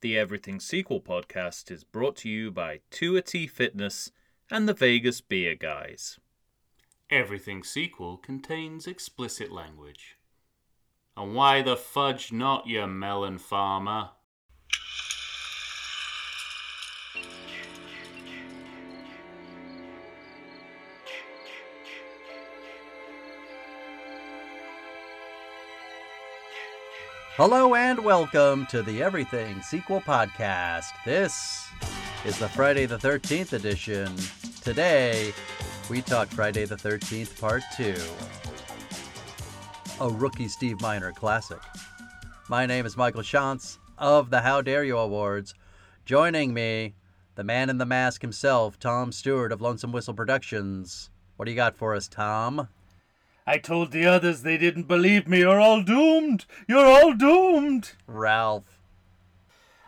The Everything Sequel podcast is brought to you by Tuity Fitness and the Vegas Beer Guys. Everything sequel contains explicit language. And why the fudge not, you melon farmer? Hello and welcome to the Everything Sequel Podcast. This is the Friday the 13th edition. Today, we talk Friday the 13th Part 2. A rookie Steve Miner classic. My name is Michael Shantz of the How Dare You Awards. Joining me, the man in the mask himself, Tom Stewart of Lonesome Whistle Productions. What do you got for us, Tom? I told the others they didn't believe me. You're all doomed. You're all doomed. Ralph.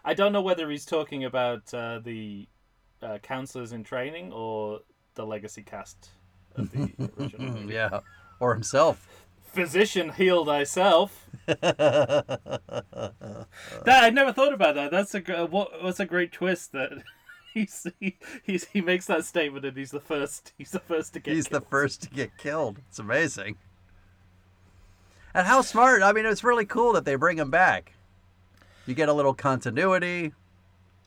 I don't know whether he's talking about uh, the uh, counselors in training or the legacy cast of the original movie. yeah, or himself. Physician, heal thyself. That I never thought about that. That's a what? What's a great twist that he's he, he's he makes that statement and he's the first. He's the first to get. He's the killed. first to get killed. It's amazing. And how smart. I mean, it's really cool that they bring him back. You get a little continuity.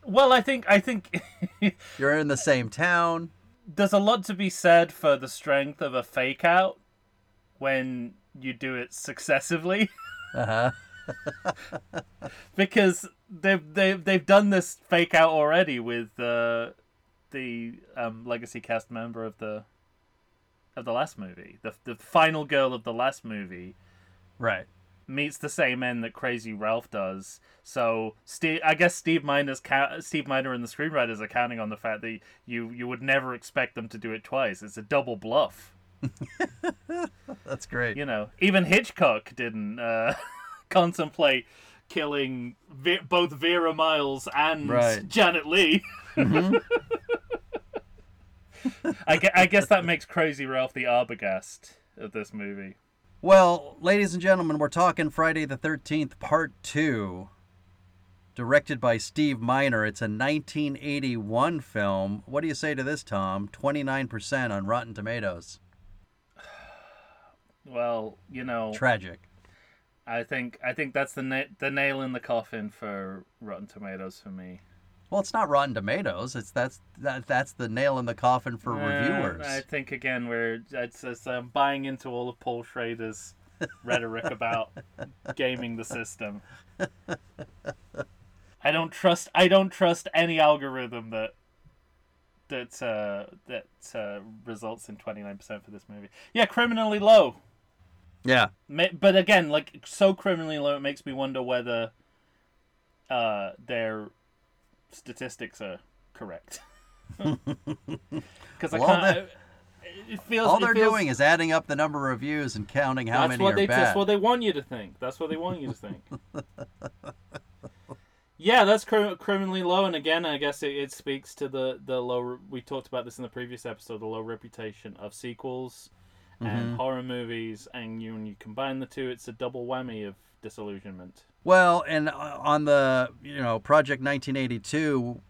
Well, I think I think You're in the same town. there's a lot to be said for the strength of a fake out when you do it successively. Uh huh. because they've they've they've done this fake out already with uh, the um, legacy cast member of the of the last movie. The the final girl of the last movie Right. meets the same end that Crazy Ralph does. So Steve, I guess Steve Miner's ca- Steve Miner and the screenwriters are counting on the fact that you you would never expect them to do it twice. It's a double bluff. That's great. You know, even Hitchcock didn't uh, contemplate killing Ve- both Vera Miles and Right. Janet Leigh. Mm-hmm. I, gue- I guess that makes Crazy Ralph the Arbogast of this movie. Well, ladies and gentlemen, we're talking Friday the 13th, Part 2, directed by Steve Miner. It's a 1981 film. What do you say to this, Tom? 29% on Rotten Tomatoes. Well, you know, Tragic. I think I think that's the na- the nail in the coffin for Rotten Tomatoes for me. Well, it's not Rotten Tomatoes. It's that's that that's the nail in the coffin for Uh, reviewers. I think again we're it's, it's um, buying into all of Paul Schrader's rhetoric about gaming the system. I don't trust I don't trust any algorithm that that uh, that uh, results in twenty nine percent for this movie. Yeah, criminally low. Yeah. But again, like so criminally low, it makes me wonder whether uh, their statistics are correct. Because I Well, can't. they're- it feels. All they're feels- doing is adding up the number of views and counting how many what are they. bad. That's what they want you to think. That's what they want you to think. yeah, that's cr- criminally low, and again, I guess it, it speaks to the the low. We talked about this in the previous episode. The low reputation of sequels Mm-hmm. and horror movies, and you when you combine the two, it's a double whammy of disillusionment. Well, and uh, on the you know Project 1982,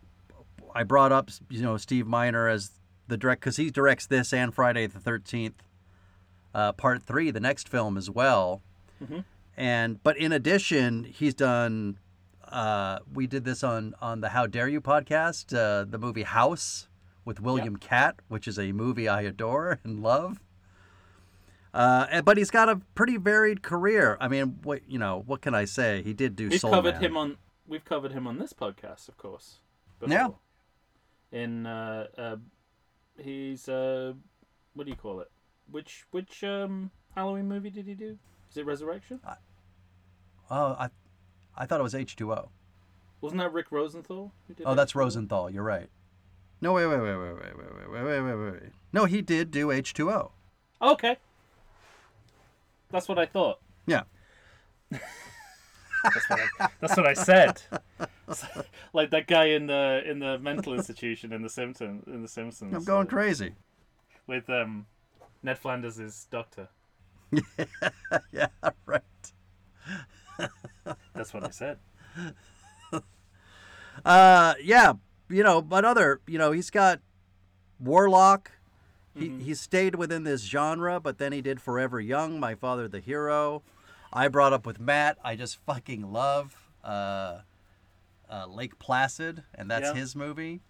I brought up you know Steve Miner as the direct because he directs this and Friday the 13th, uh, Part Three, the next film as well. Mhm. And but in addition, he's done. Uh, we did this on on the How Dare You podcast, uh, the movie House with William Katt, which is a movie I adore and love. Uh, but he's got a pretty varied career. I mean, what you know, what can I say? He did do We've Soul covered Man. him on. We've covered him on this podcast, of course. Yeah. In uh, uh, he's uh, what do you call it? Which which um Halloween movie did he do? Is it Resurrection? Oh, I, I thought it was H two O. Wasn't that Rick Rosenthal? Who did Oh, that's H2O? Rosenthal. You're right. No, wait, wait, wait, wait, wait, wait, wait, wait, wait, wait, wait. No, he did do H two O. Okay. That's what I thought. Yeah. That's what I, that's what I said. like that guy in the in the mental institution in the Simpsons in the Simpsons. I'm going uh, crazy. with um Ned Flanders' doctor. yeah, right. That's what I said. Uh, yeah, you know, but other, you know, he's got Warlock. He he stayed within this genre, but then he did Forever Young, My Father the Hero. I brought up with Matt. I just fucking love uh, uh, Lake Placid, and that's Yeah. his movie.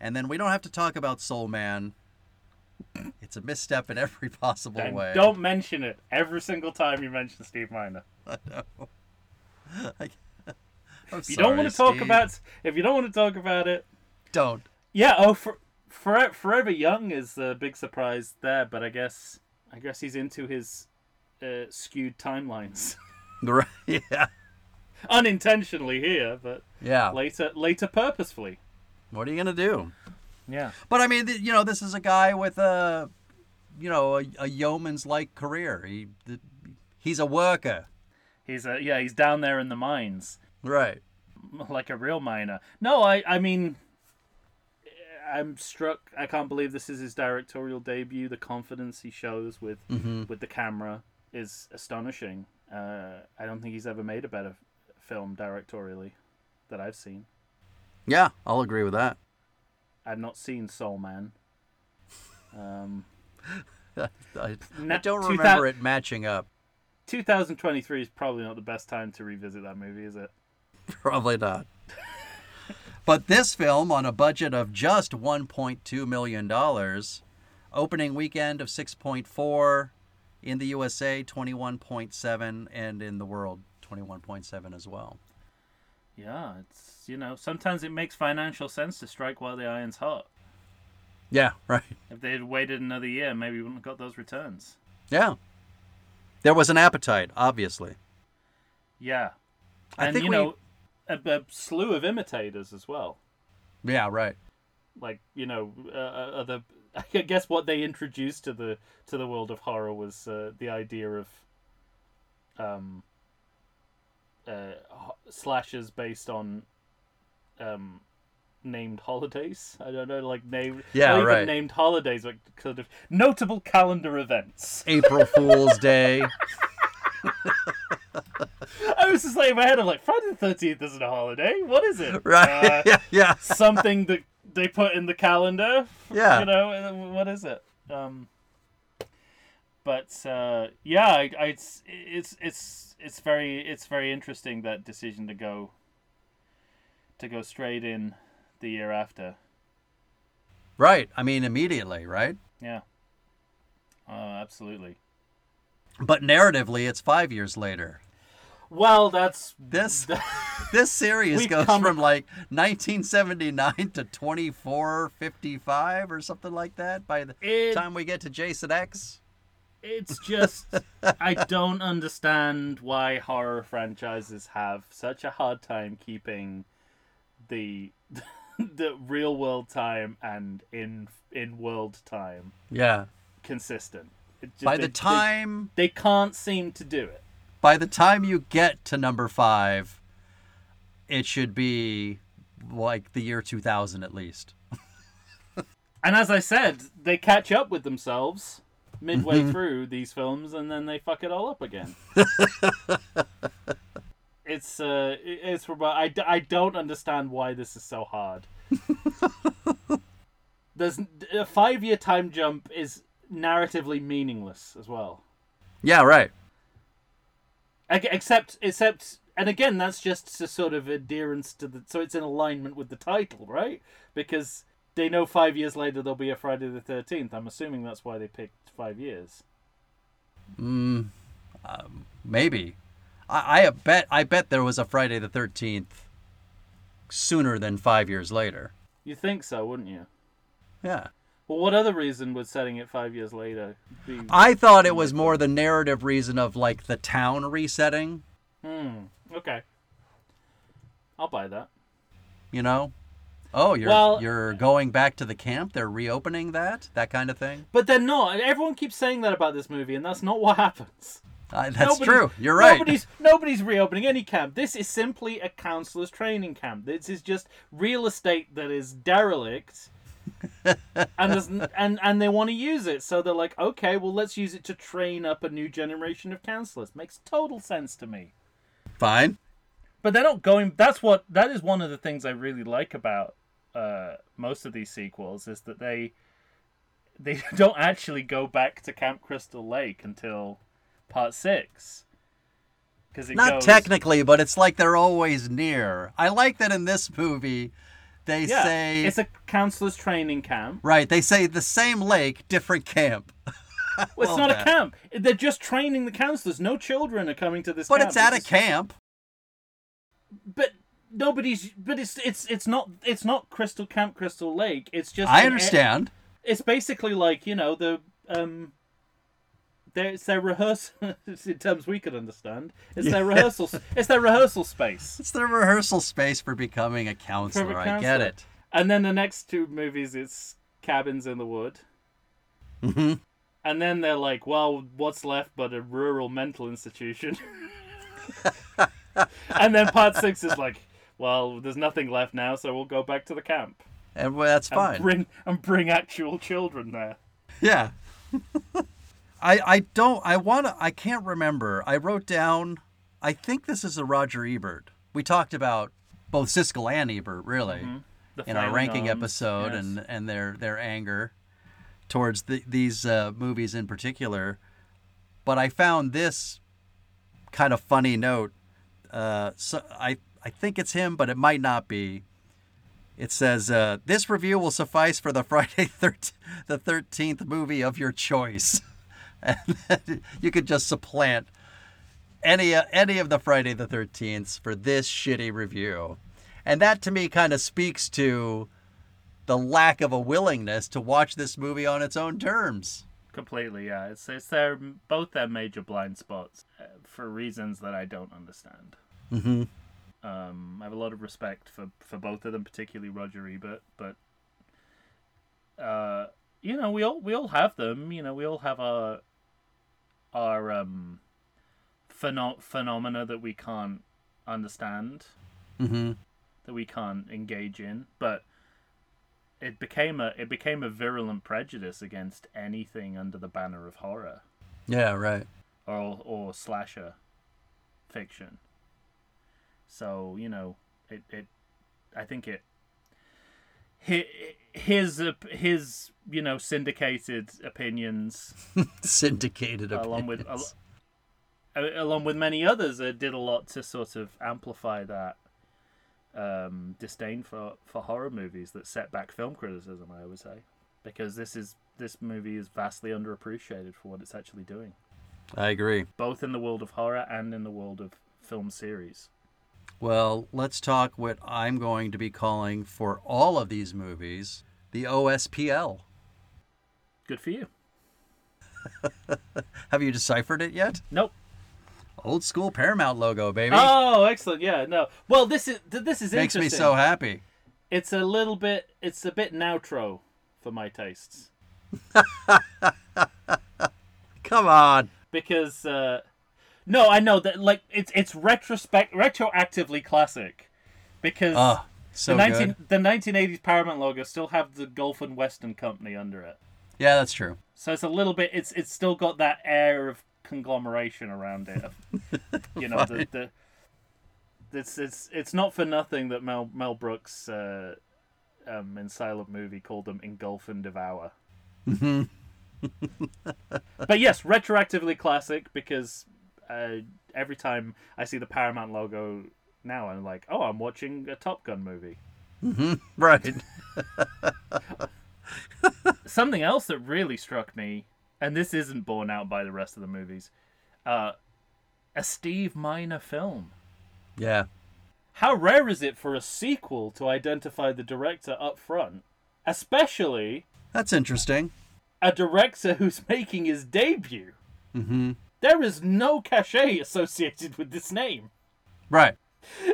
And then we don't have to talk about Soul Man. It's a misstep in every possible And way. don't mention it every single time you mention Steve Miner. I'm If you don't want to talk Steve. about, if you don't want to talk about it, don't. yeah. Oh, for, for Forever Young is a big surprise there, but I guess I guess he's into his uh, skewed timelines, Right? Yeah. unintentionally here, but Yeah. later later purposefully. What are you gonna do? Yeah. But I mean, th- you know, this is a guy with a, you know, a, a yeoman's like career. He, he's a worker. He's a yeah, he's down there in the mines. Right. like a real miner. No, I I mean I'm struck. I can't believe this is his directorial debut. The confidence he shows with with the camera is astonishing. Uh, I don't think he's ever made a better film directorially that I've seen. Yeah, I'll agree with that. I've not seen Soul Man. Um, I, I don't 2000 remember it matching up. 2023 is probably not the best time to revisit that movie, is it? Probably not. But this film, on a budget of just $1.2 million, opening weekend of 6.4 in the USA, 21.7, and in the world, 21.7 as well. Yeah, it's you know sometimes it makes financial sense to strike while the iron's hot. Yeah, right. If they had waited another year, maybe we wouldn't have got those returns. Yeah. There was an appetite, obviously. Yeah, I and think you we- know a, a slew of imitators as well. Yeah, right. Like you know, uh, uh, other. I guess what they introduced to the to the world of horror was uh, the idea of um uh, slashes based on um named holidays. I don't know, like named Yeah, not even right. named holidays, but kind of notable calendar events. April Fool's Day. I was just like in my head, I'm like Friday the Thirteenth isn't a holiday. What is it? Right. Uh, yeah, yeah. something that they put in the calendar. Yeah. You know, what is it? Um, but uh, yeah, I, I, it's it's it's it's very it's very interesting that decision to go to go straight in the year after. Right. I mean, immediately, right? Yeah. Uh, absolutely. But narratively, it's five years later. Well, that's This this series goes come- from like 1979 to 2455 or something like that by the It- time we get to Jason X. It's just I don't understand why horror franchises have such a hard time keeping the the real world time and in in world time Yeah. consistent. Just- By they- the time they, they can't seem to do it. By the time you get to number 5, it should be like the year 2000 at least. And as I said, they catch up with themselves midway through these films, and then they fuck it all up again. it's uh, it- it's rebo- I don't understand why this is so hard. There's a five year time jump is narratively meaningless as well. Yeah, right. Except, except, and again, that's just a sort of adherence to the. So it's in alignment with the title, right? Because they know five years later there'll be a Friday the Thirteenth. I'm assuming that's why they picked five years. Hmm, um, maybe. I, I bet I bet there was a Friday the 13th sooner than 5 years later. You think so, wouldn't you? Yeah. Well, what other reason would setting it five years later be? I thought it was more the narrative reason of like the town resetting, Hmm. Okay. I'll buy that. you know? Oh, you're Well- you're going back to the camp. They're reopening that, that kind of thing. But they're not. Everyone keeps saying that about this movie, and that's not what happens. Uh, that's Nobody's- true. You're right. Nobody's nobody's reopening any camp. This is simply a counselor's training camp. This is just real estate that is derelict, and there's, and and they want to use it. So they're like, okay, well, let's use it to train up a new generation of counselors. Makes total sense to me. Fine. but they're not going. That's what that is one of the things I really like about uh, most of these sequels is that they they don't actually go back to Camp Crystal Lake until part six. Because Not goes, technically, but it's like they're always near. I like that in this movie, they Yeah, say it's a counselor's training camp. right. They say the same lake, different camp. Well, it's not that. a camp. They're just training the counselors. No children are coming to this. But camp. it's at a camp. But nobody's. But it's it's it's not it's not Crystal Camp Crystal Lake. It's just. I understand. it's basically like you know the um. It's their rehearsal in terms we could understand. It's their rehearsal. It's their rehearsal space. It's their rehearsal space for becoming a counselor. I get it. And then the next two movies, it's cabins in the wood. Mhm. And then they're like, well, what's left but a rural mental institution? and then part six is like, well, there's nothing left now, so we'll go back to the camp And well, that's and fine. bring and bring actual children there. Yeah. I I don't I want to I can't remember. I wrote down I think this is a Roger Ebert. We talked about both Siskel and Ebert really The in our ranking episode yes. and and their their anger towards the, these uh, movies in particular. But I found this kind of funny note. Uh, so I I think it's him, but it might not be. It says uh, this review will suffice for the Friday 13th, the thirteenth movie of your choice, and you could just supplant any any of the Friday the thirteenths for this shitty review, and that to me kind of speaks to the lack of a willingness to watch this movie on its own terms. Completely, yeah. It's it's their both their major blind spots uh, for reasons that I don't understand. Mm-hmm. Um, I have a lot of respect for, for both of them, particularly Roger Ebert, but uh, you know, we all we all have them. You know, we all have our our um pheno- phenomena that we can't understand, Mm-hmm. that we can't engage in, but it became a it became a virulent prejudice against anything under the banner of horror Yeah, right. or or slasher fiction. So you know, it it, I think it. His his his you know syndicated opinions Syndicated along with opinions. al- along with many others uh, did a lot to sort of amplify that um, disdain for, for horror movies that set back film criticism. I would say because this is this movie is vastly underappreciated for what it's actually doing, I agree. both in the world of horror and in the world of film series. Well, let's talk what I'm going to be calling for all of these movies the OSPL. Good for you. Have you deciphered it yet? Nope. Old school Paramount logo, baby. Oh, excellent. Yeah, no. Well, this is this is interesting. Makes me so happy. It's a little bit. It's a bit neutro for my tastes. Come on. because uh, no, I know that like it's it's retrospect retroactively classic because Oh, so the nineteen good. the nineteen eighties Paramount logo still have the Gulf and Western Company under it, Yeah, that's true. so it's a little bit it's it's still got that air of conglomeration around it. You know the, the it's it's it's not for nothing that Mel Mel Brooks uh, um, in silent movie called them engulf and devour. Mhm. but yes, retroactively classic because uh, every time I see the Paramount logo now, I'm like, oh, I'm watching a Top Gun movie. Right. Something else that really struck me, and this isn't borne out by the rest of the movies, uh, a Steve Miner film. Yeah. How rare is it for a sequel to identify the director up front, especially That's interesting. a director who's making his debut? Mm-hmm. There is no cachet associated with this name. Right.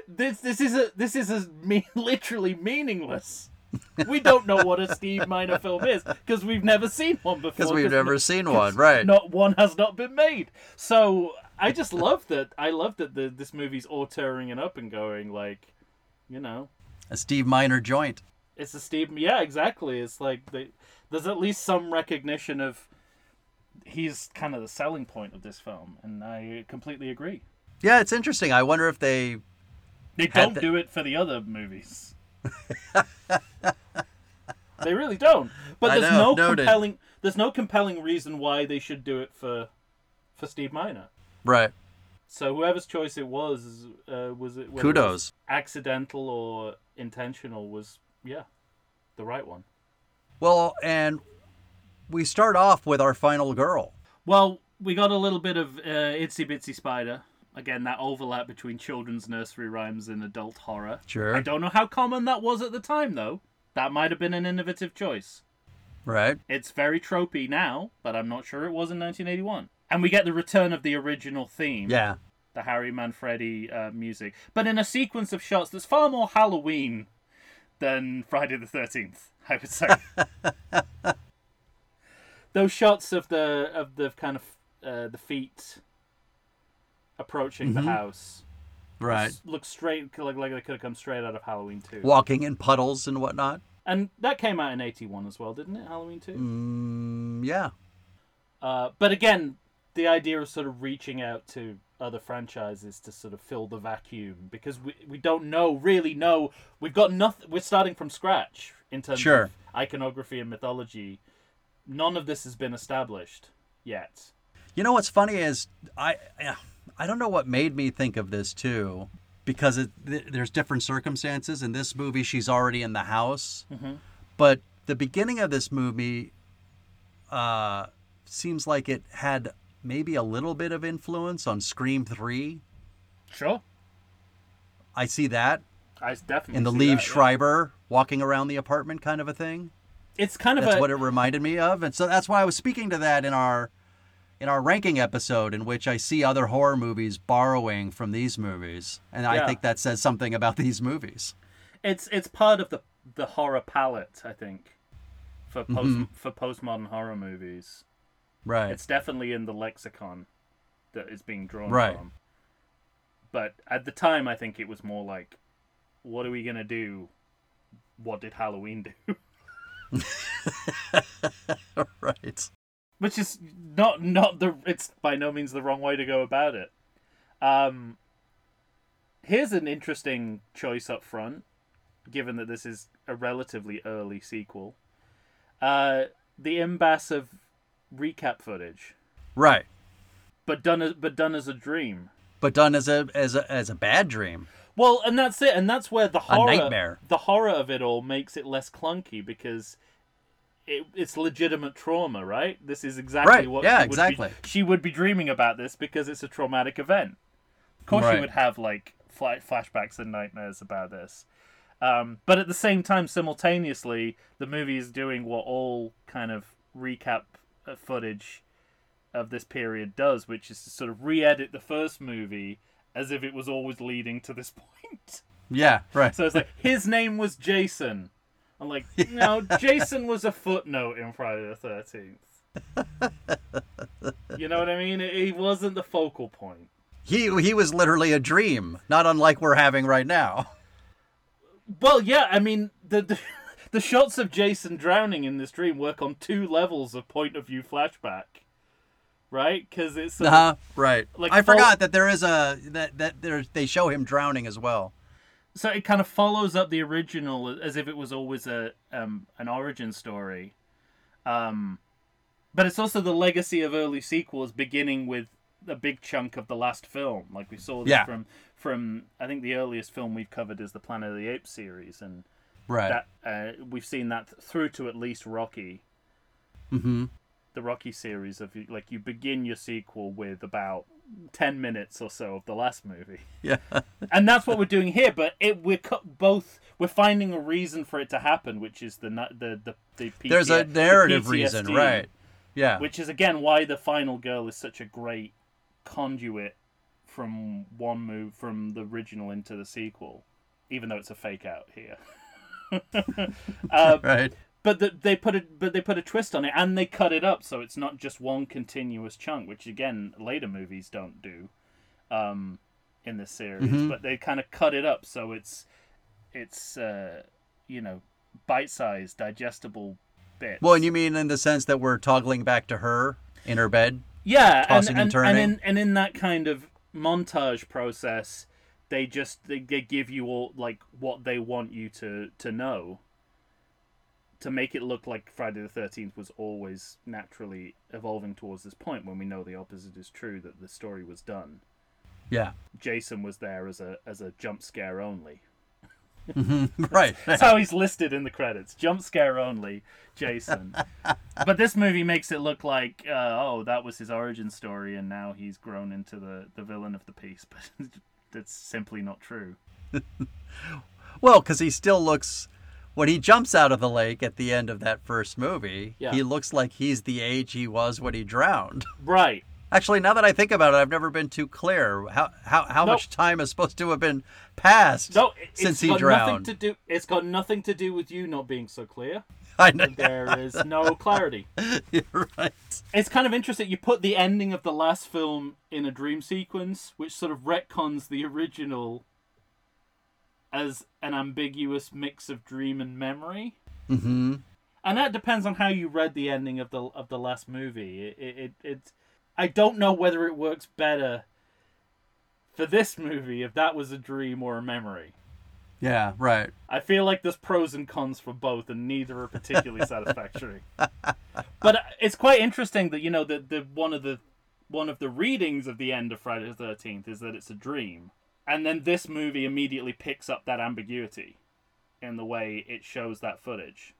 This this is a this is a me- literally meaningless. We don't know what a Steve Miner film is because we've never seen one before. Because we've never no- seen one. Right. Not one has not been made. So I just love that. I love that the, this movie's auteuring it up and going like, you know, A Steve Miner joint. it's a Steve. Yeah, exactly. It's like they, there's at least some recognition of he's kind of the selling point of this film, and I completely agree. Yeah, it's interesting. I wonder if they They don't the- do it for the other movies. they really don't. But I there's know, no noted. compelling. There's no compelling reason why they should do it for, for Steve Miner. Right. So whoever's choice it was, uh, was it whether it was Kudos. accidental or intentional was yeah, the right one. Well, and we start off with our final girl. Well, we got a little bit of uh, Itsy Bitsy Spider. Again, that overlap between children's nursery rhymes and adult horror. Sure. I don't know how common that was at the time, though. That might have been an innovative choice. Right. It's very tropey now, but I'm not sure it was in 1981. And we get the return of the original theme, Yeah. the Harry Manfredi uh, music, but in a sequence of shots that's far more Halloween than Friday the 13th, I would say. Those shots of the of the kind of uh, the feet approaching the house Right. look straight like like they could have come straight out of Halloween 2. Walking in puddles and whatnot. And that came out in 81 as well, didn't it? Halloween 2? Mm, yeah. Uh, but again, the idea of sort of reaching out to other franchises to sort of fill the vacuum because we, we don't know really know we've got nothing we're starting from scratch in terms Sure. of iconography and mythology none of this has been established yet. You know what's funny is I I don't know what made me think of this too because it, th- there's different circumstances. In this movie she's already in the house. But the beginning of this movie uh seems like it had maybe a little bit of influence on Scream 3 sure. I see that. I definitely in the Liev that, yeah. Schreiber walking around the apartment kind of a thing it's kind of that's a what it reminded me of and so that's why i was speaking to that in our in our ranking episode in which i see other horror movies borrowing from these movies and i think that says something about these movies it's it's part of the the horror palette i think for mm-hmm. post for postmodern horror movies right It's definitely in the lexicon that is being drawn Right. from. But at the time, I think it was more like, what are we going to do? What did Halloween do? right Which is not not the it's by no means the wrong way to go about it. Um here's an interesting choice up front, given that this is a relatively early sequel. Uh the impasse of recap footage, right but done as but done as a dream. but done as a as a as a bad dream Well, and that's it, and that's where the horror, nightmare. the horror of it all makes it less clunky because it, it's legitimate trauma, right? This is exactly Right, what. yeah, she would be- exactly. she would be dreaming about this because it's a traumatic event. Of course, she Right. would have like fla- flashbacks and nightmares about this. Um, but at the same time, simultaneously, the movie is doing what all kind of recap uh, footage of this period does, which is to sort of re-edit the first movie as if it was always leading to this point. yeah right So it's like his name was Jason. I'm like, no, Jason was a footnote in Friday the Thirteenth. you know what I mean? He wasn't the focal point. he he was literally a dream not unlike we're having right now Well, yeah, I mean the the, the shots of Jason drowning in this dream work on two levels of point of view flashback, right? Because it's sort uh-huh right. Like i fol- forgot that there is a that that there they show him drowning as well. So it kind of follows up the original as if it was always a um, an origin story. Um but it's also the legacy of early sequels beginning with a big chunk of the last film. Like we saw this Yeah. from from i think the earliest film we've covered is the planet of the apes series and right. that uh, we've seen that through to at least rocky. Mm-hmm the rocky series of like you begin your sequel with about 10 minutes or so of the last movie yeah and that's what we're doing here. But it we're both we're finding a reason for it to happen, which is the the the, the PT there's a the narrative reason right yeah Which is again why the final girl is such a great conduit from one move from the original into the sequel, even though it's a fake out here. uh, right but the, they put a but they put a twist on it and they cut it up so it's not just one continuous chunk, which again later movies don't do, um, in this series. Mhm. But they kind of cut it up so it's it's uh, you know bite sized, digestible bits. Well, and you mean in the sense that we're toggling back to her in her bed? yeah, tossing and and, and, turning. and in and in that kind of montage process, they just they, they give you all like what they want you to to know to make it look like Friday the 13th was always naturally evolving towards this point when we know the opposite is true that the story was done. Yeah. Jason was there as a as a jump scare only. right. That's how he's listed in the credits. Jump scare only, Jason. but this movie makes it look like, uh, oh, that was his origin story, and now he's grown into the, the villain of the piece. But that's simply not true. Well, because he still looks, when he jumps out of the lake at the end of that first movie, Yeah. he looks like he's the age he was when he drowned. Right. Actually, now that I think about it, I've never been too clear. How how, how Nope. much time is supposed to have been passed No, since it's he got drowned? nothing to do. It's got nothing to do with you not being so clear. I know. There is no clarity. You're right. It's kind of interesting. You put the ending of the last film in a dream sequence, which sort of retcons the original as an ambiguous mix of dream and memory. Mm-hmm. and that depends on how you read the ending of the of the last movie. It it, it, it I don't know whether it works better for this movie if that was a dream or a memory. Yeah, right. I feel like there's pros and cons for both, and neither are particularly satisfactory. But it's quite interesting that you know that the one of the one of the readings of the end of Friday the Thirteenth is that it's a dream, and then this movie immediately picks up that ambiguity in the way it shows that footage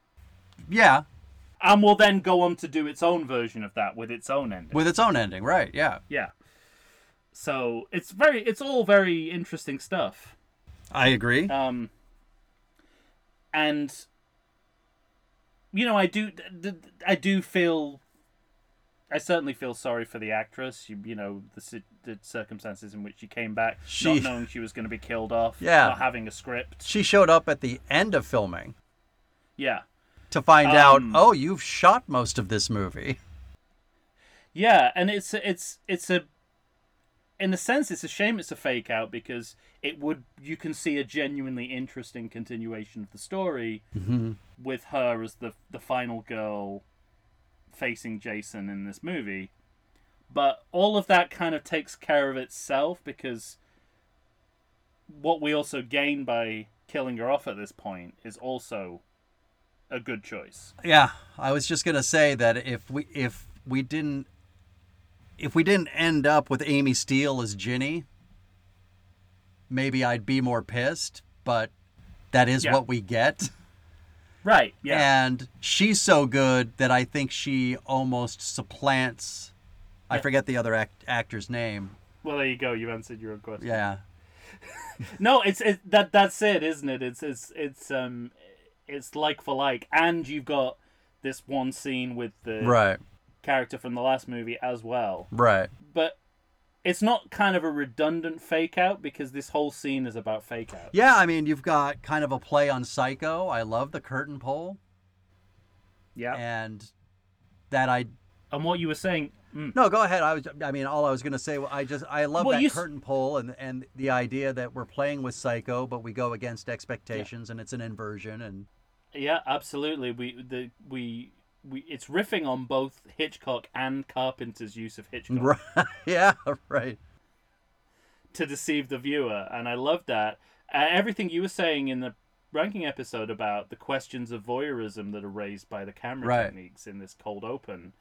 Yeah, and will then go on to do its own version of that with its own ending. with its own ending, right? Yeah, yeah. So it's very, it's all very interesting stuff. I agree. Um, and you know, I do, I do feel, I certainly feel sorry for the actress. You, you know, the, the circumstances in which she came back, She- not knowing she was going to be killed off, Yeah. not having a script. She showed up at the end of filming Yeah, to find out, Um, oh, you've shot most of this movie. Yeah, and it's it's it's a in a sense it's a shame it's a fake out because it would you can see a genuinely interesting continuation of the story with her as the the final girl facing Jason in this movie. But all of that kind of takes care of itself because what we also gain by killing her off at this point is also a good choice. Yeah, I was just gonna say that if we if we didn't if we didn't end up with Amy Steel as Ginny, maybe I'd be more pissed. But that is Yeah. what we get, Right. Yeah. and she's so good that I think she almost supplants. I forget the other act- actor's name. Well, there you go. You answered your own question. Yeah, No, it's it, that that's it, isn't it? It's it's it's um, it's like for like, and you've got this one scene with the right, character from the last movie as well. right. But it's not kind of a redundant fake out because this whole scene is about fake out. Yeah, I mean, you've got kind of a play on Psycho. I love the curtain pole, Yeah. and that I And what you were saying, mm, No, go ahead. I was. I mean, all I was going to say. I just. I love Well, that you s- curtain pole and and the idea that we're playing with Psycho, but we go against expectations, and it's an inversion. And yeah, absolutely. We the we we it's riffing on both Hitchcock and Carpenter's use of Hitchcock. right, yeah, right. to deceive the viewer, and I love that. Uh, everything you were saying in the ranking episode about the questions of voyeurism that are raised by the camera Right. techniques in this cold open,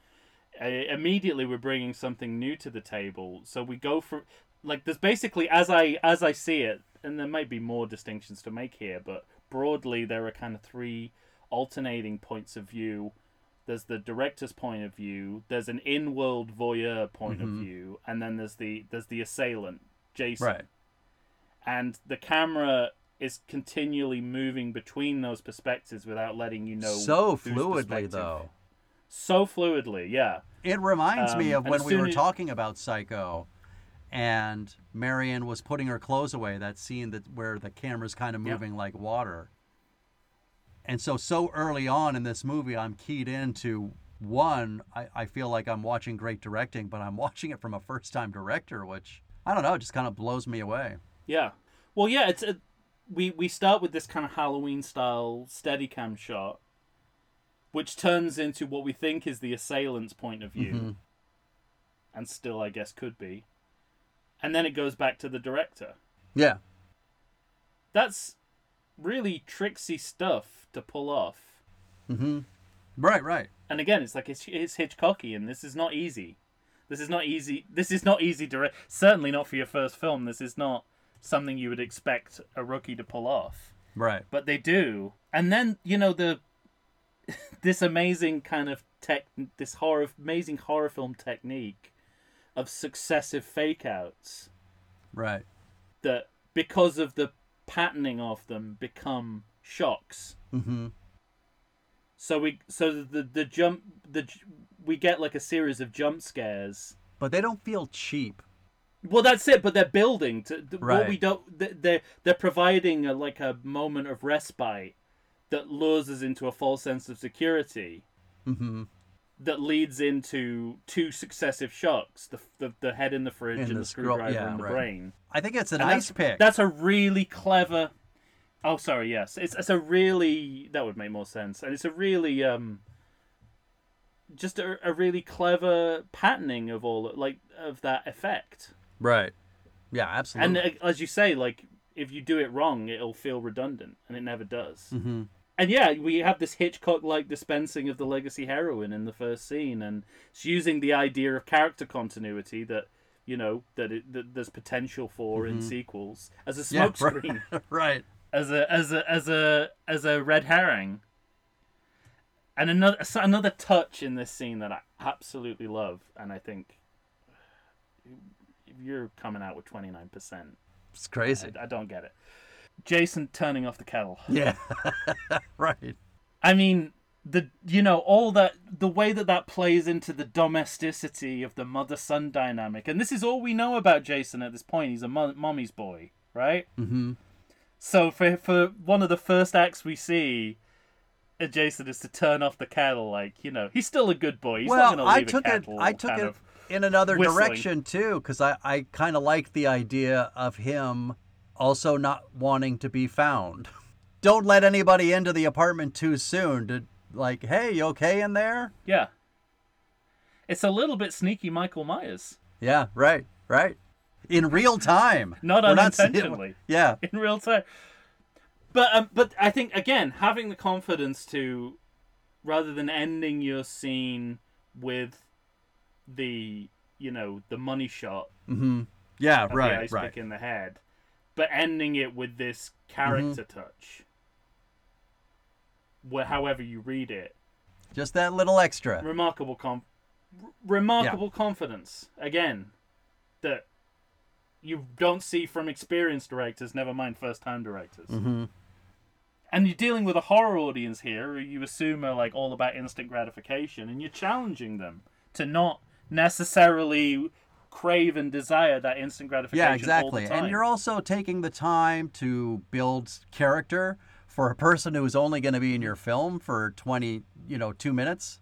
uh, immediately we're bringing something new to the table. So we go for like there's basically as I as I see it, and there might be more distinctions to make here, but broadly there are kind of three alternating points of view. There's the director's point of view. There's an in-world voyeur point of view, and then there's the there's the assailant, Jason Right. and the camera is continually moving between those perspectives without letting you know so fluidly, though. so fluidly yeah It reminds me Um, of when we were talking about Psycho, and Marion was putting her clothes away. That scene that where the camera's kind of moving like water. And so, so early on in this movie, I'm keyed into one. I, I feel like I'm watching great directing, but I'm watching it from a first-time director, which I don't know, it just kind of blows me away. yeah well yeah it's a, we we start with this kind of halloween style steadicam shot which turns into what we think is the assailant's point of view Mhm. and still i guess could be and then it goes back to the director Yeah, that's really tricksy stuff to pull off. Mm-hmm. Right, right. And again, it's like it's it's Hitchcocky, and this is not easy. This is not easy. This is not easy to. Re- Certainly not for your first film. This is not something you would expect a rookie to pull off. Right. But they do. And then you know the this amazing kind of tech, this horror, amazing horror film technique of successive fake outs Right. that because of the patterning of them become shocks. Mm-hmm. So we so the the jump the we get like a series of jump scares. But they don't feel cheap. Well, that's it. But they're building to th- what we don't. They're they're providing a, like a moment of respite that lures us into a false sense of security. Mm-hmm. That leads into two successive shocks: the the, the head in the fridge In and the the, screwdriver yeah, in the right. brain. I think it's an And ice that's, pick. That's a really clever. Oh, sorry. Yes, it's it's a really that would make more sense, and it's a really um. Just a, a really clever patterning of all like of that effect, Right. Yeah, absolutely. and uh, as you say, like if you do it wrong, it'll feel redundant, and it never does. mm-hmm. And yeah, we have this Hitchcock-like dispensing of the legacy heroine in the first scene, and it's using the idea of character continuity that you know that, it, that there's potential for in sequels as a Mm-hmm. Yeah, right. right. as a as a as a as a red herring. And another another touch in this scene that I absolutely love, and I think you're coming out with twenty nine percent, It's crazy. I don't get it. Jason turning off the kettle. Yeah. right. I mean, the you know all that the way that that plays into the domesticity of the mother son dynamic, and this is all we know about Jason at this point. He's a mo- mommy's boy, right? Mm-hmm. So for for one of the first acts we see. uh, Jason is to turn off the kettle, like you know, he's still a good boy. He's not Well, gonna I leave a took it. I took it in another whistling. direction too, because I I kind of like the idea of him also not wanting to be found. Don't let anybody into the apartment too soon. To like, hey, you okay in there? Yeah, it's a little bit sneaky, Michael Myers, Yeah. Right. Right. In real time. not We're unintentionally. yeah. in real time. But um, but I think again having the confidence to, rather than ending your scene with, the you know the money shot Mm-hmm. Yeah. Right. the ice right. pick in the head, but ending it with this character Mm-hmm. touch. Where however you read it, Just that little extra. remarkable com- r- remarkable confidence again, that you don't see from experienced directors. Never mind first time directors. Mm-hmm. and you're dealing with a horror audience here who you assume are like all about instant gratification and you're challenging them to not necessarily crave and desire that instant gratification Yeah, all exactly. the time. And you're also taking the time to build character for a person who's only going to be in your film for 20, you know, 2 minutes.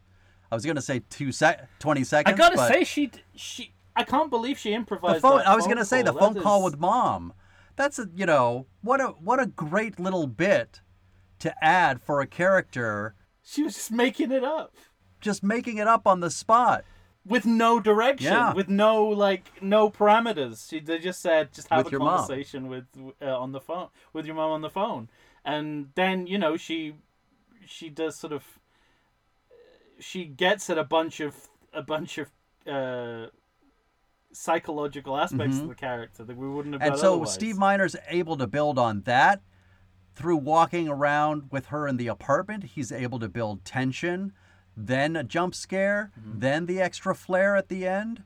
I was going to say 2 sec 20 seconds. I gotta but say she she I can't believe she the improvised phone that I was going to say the call. phone That call with mom. That's a, you know, what a what a great little bit to add for a character she was just making it up just making it up on the spot. With no direction Yeah. with no like no parameters she they just said just have With a your mom. conversation with uh, on the phone with your mom on the phone and then you know she she does sort of she gets at a bunch of a bunch of uh psychological aspects of the character that we wouldn't have Mm-hmm. And so otherwise. Steve Miner's able to build on that through walking around with her in the apartment. He's able to build tension, then a jump scare, Mm-hmm. then the extra flare at the end.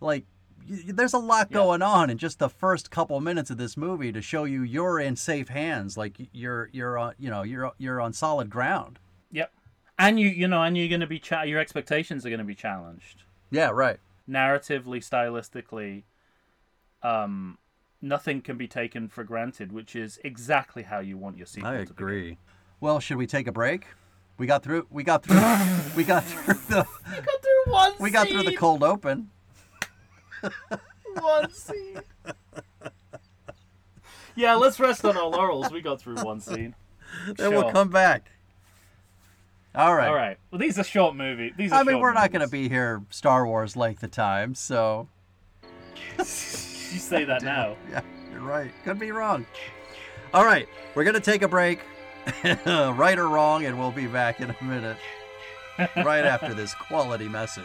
Like y- there's a lot going on in just the first couple minutes of this movie to show you you're in safe hands like you're you're on you know you're you're on solid ground. yep and you you know and you're going to be cha- your expectations are going to be challenged Yeah, right. narratively, stylistically, um, nothing can be taken for granted, which is exactly how you want your sequel I to be. agree. Well, should we take a break? We got through we got through we got through the We got through one we got through the cold open. one scene. yeah, let's rest on our laurels. We got through one scene. Then we'll Sure. come back. All right. All right. Well, these are short movie. These are I mean, short we're not going to movies. be here Star Wars length of time, so You say that now. yeah, you're right. Could be wrong. All right, we're gonna take a break, right or wrong, and we'll be back in a minute, right after this quality message.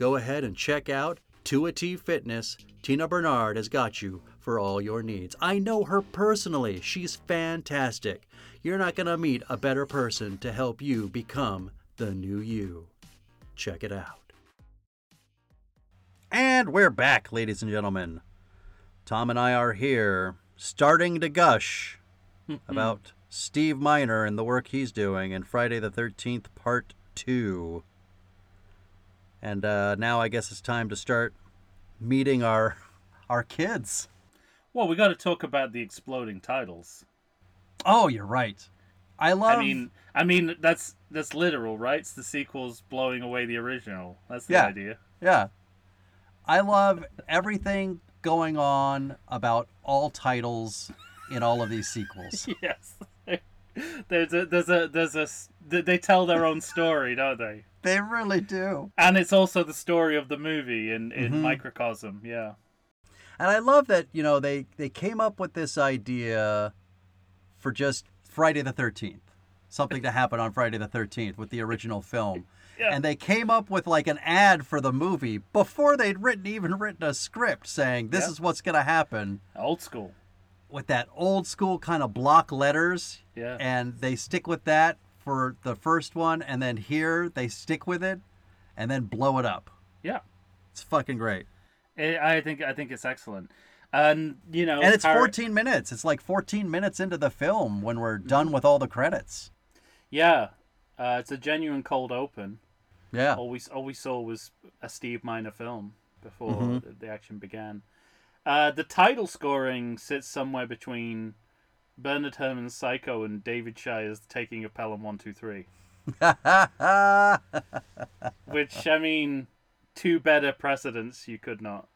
Go ahead and check out 2 T Fitness. Tina Bernard has got you for all your needs. I know her personally. She's fantastic. You're not going to meet a better person to help you become the new you. Check it out. And we're back, ladies and gentlemen. Tom and I are here, starting to gush about Steve Miner and the work he's doing in Friday the 13th, Part 2. And uh, now I guess it's time to start meeting our our kids. Well, we got to talk about the exploding titles. Oh, you're right. I love. I mean, I mean that's that's literal, right? It's the sequels blowing away the original. That's the Yeah. idea. yeah, I love everything going on about all titles in all of these sequels. Yes. There's a there's a there's a they tell their own story, don't they? they really do. And it's also the story of the movie in in Mhm. microcosm. Yeah. And I love that you know they they came up with this idea for just Friday the Thirteenth, something to happen on Friday the Thirteenth with the original film. Yeah. And they came up with like an ad for the movie before they'd written even written a script saying this Yeah. is what's going to happen Old school. With that old school kind of block letters. Yeah. And they stick with that for the first one, and then here they stick with it, and then blow it up. Yeah. It's fucking great. I I think I think it's excellent. And you know, And it's Har- 14 minutes. It's like 14 minutes into the film when we're done with all the credits. Yeah, uh, it's a genuine cold open. Yeah. All we all we saw was a Steve Miner film before Mhm. the, the action began. Uh, the title scoring sits somewhere between Bernard Herrmann's Psycho and David Shire's Taking of Pelham One Two Three. Which I mean, two better precedents you could not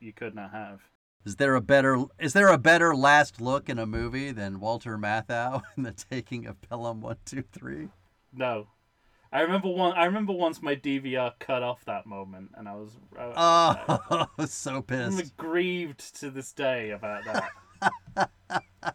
you could not have. is there a better is there a better last look in a movie than Walter Matthau in The Taking of Pelham 123? No. I remember one. I remember once my DVR cut off that moment, and I was. I, Oh, so pissed. I'm grieved to this day about that.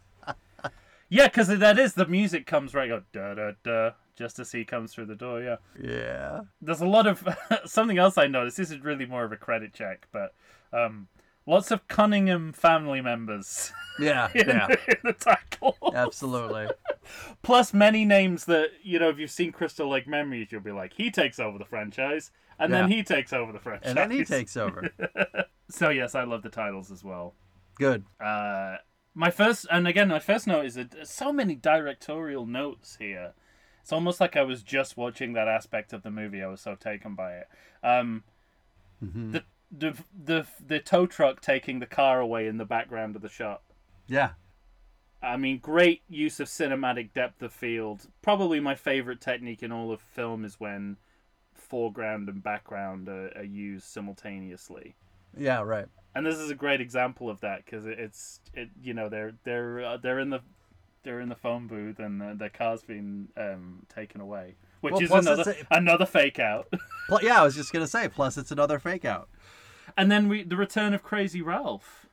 yeah, because that is the music comes right go da da da just as he comes through the door. Yeah, Yeah. there's a lot of something else I noticed. This is really more of a credit check, but um, lots of Cunningham family members Yeah, in, yeah. in the title. Absolutely. Plus many names that you know if you've seen Crystal Lake Memories, you'll be like he takes over the franchise, and then he takes over the franchise, And then he takes over. So yes, I love the titles as well. Good. Uh, my first, and again, my first note is that there's so many directorial notes here. It's almost like I was just watching that aspect of the movie. I was so taken by it. Um, Mhm. the, the the the tow truck taking the car away in the background of the shot. Yeah. I mean, great use of cinematic depth of field. Probably my favorite technique in all of film is when foreground and background are, are used simultaneously. Yeah, right. and this is a great example of that because it's it you know they're they're uh, they're in the they're in the phone booth and uh, their car's been um, taken away, which Well, is another it's another fake out. Pl- yeah, I was just going to say, plus it's another fake out. And then we the return of Crazy Ralph.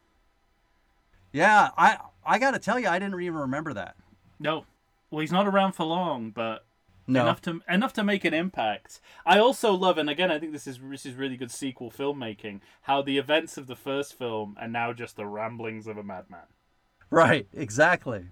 Yeah, I I got to tell you, I didn't even remember that. No, well he's not around for long, but No. enough to enough to make an impact. I also love, and again, I think this is this is really good sequel filmmaking. How the events of the first film are now just the ramblings of a madman. Right, exactly.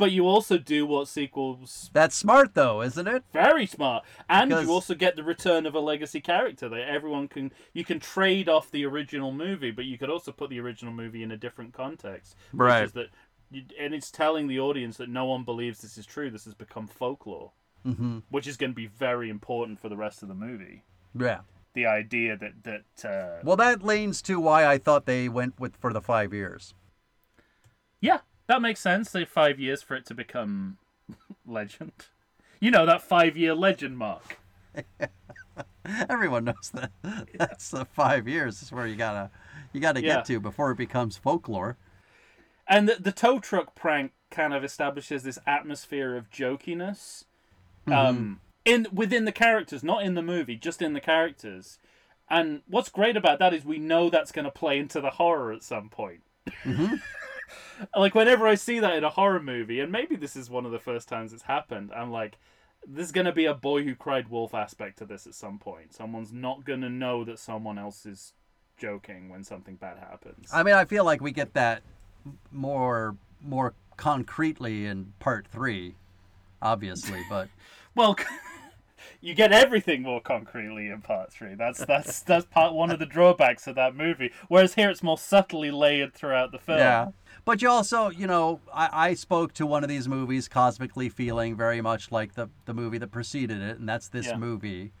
But you also do what sequels That's smart though, isn't it? very smart, and Because- you also get the return of a legacy character that everyone can you can trade off the original movie, but you could also put the original movie in a different context. which Right. is that, you, and it's telling the audience that no one believes this is true. This has become folklore, Mm-hmm. which is going to be very important for the rest of the movie. Yeah. The idea that that uh, Well, that leans to why I thought they went with for the five years. yeah, that makes sense. They five years for it to become legend. You know that five year legend mark. Everyone knows that. That's the five years is where you gotta you gotta Yeah. get to before it becomes folklore. And the, the tow truck prank kind of establishes this atmosphere of jokiness, um, in within the characters, not in the movie, just in the characters. And what's great about that is we know that's going to play into the horror at some point. like whenever I see that in a horror movie, and maybe this is one of the first times it's happened, I'm like, there's going to be a boy who cried wolf aspect to this at some point. Someone's not going to know that someone else is joking when something bad happens. I mean, I feel like we get that more more concretely in part three, obviously, but Well, you get everything more concretely in part three. That's that's that's part one of the drawbacks of that movie. Whereas here, it's more subtly layered throughout the film. yeah. But you also, you know, I, I spoke to one of these movies cosmically feeling very much like the, the movie that preceded it, and that's this Yeah. movie.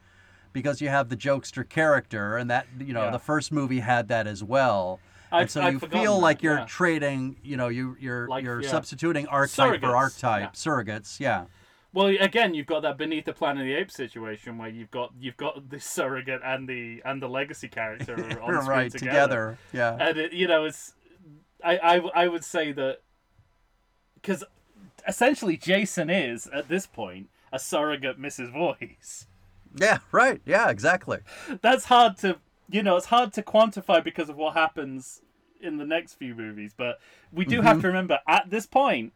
Because you have the jokester character, and that, you know, Yeah. the first movie had that as well. I'd- and so I'd you feel that, like you're yeah. trading, you know, you, you're Like, you're substituting archetype for archetype, surrogates, yeah. Well, again, you've got that beneath the Planet of the Apes situation where you've got you've got the surrogate and the and the legacy character on screen right, together. together, yeah. and it, you know it's I, I I would say that because essentially Jason is at this point a surrogate Mrs. Voorhees. Yeah, right, yeah, exactly. That's hard to you know it's hard to quantify because of what happens in the next few movies, but we do Mm-hmm. have to remember at this point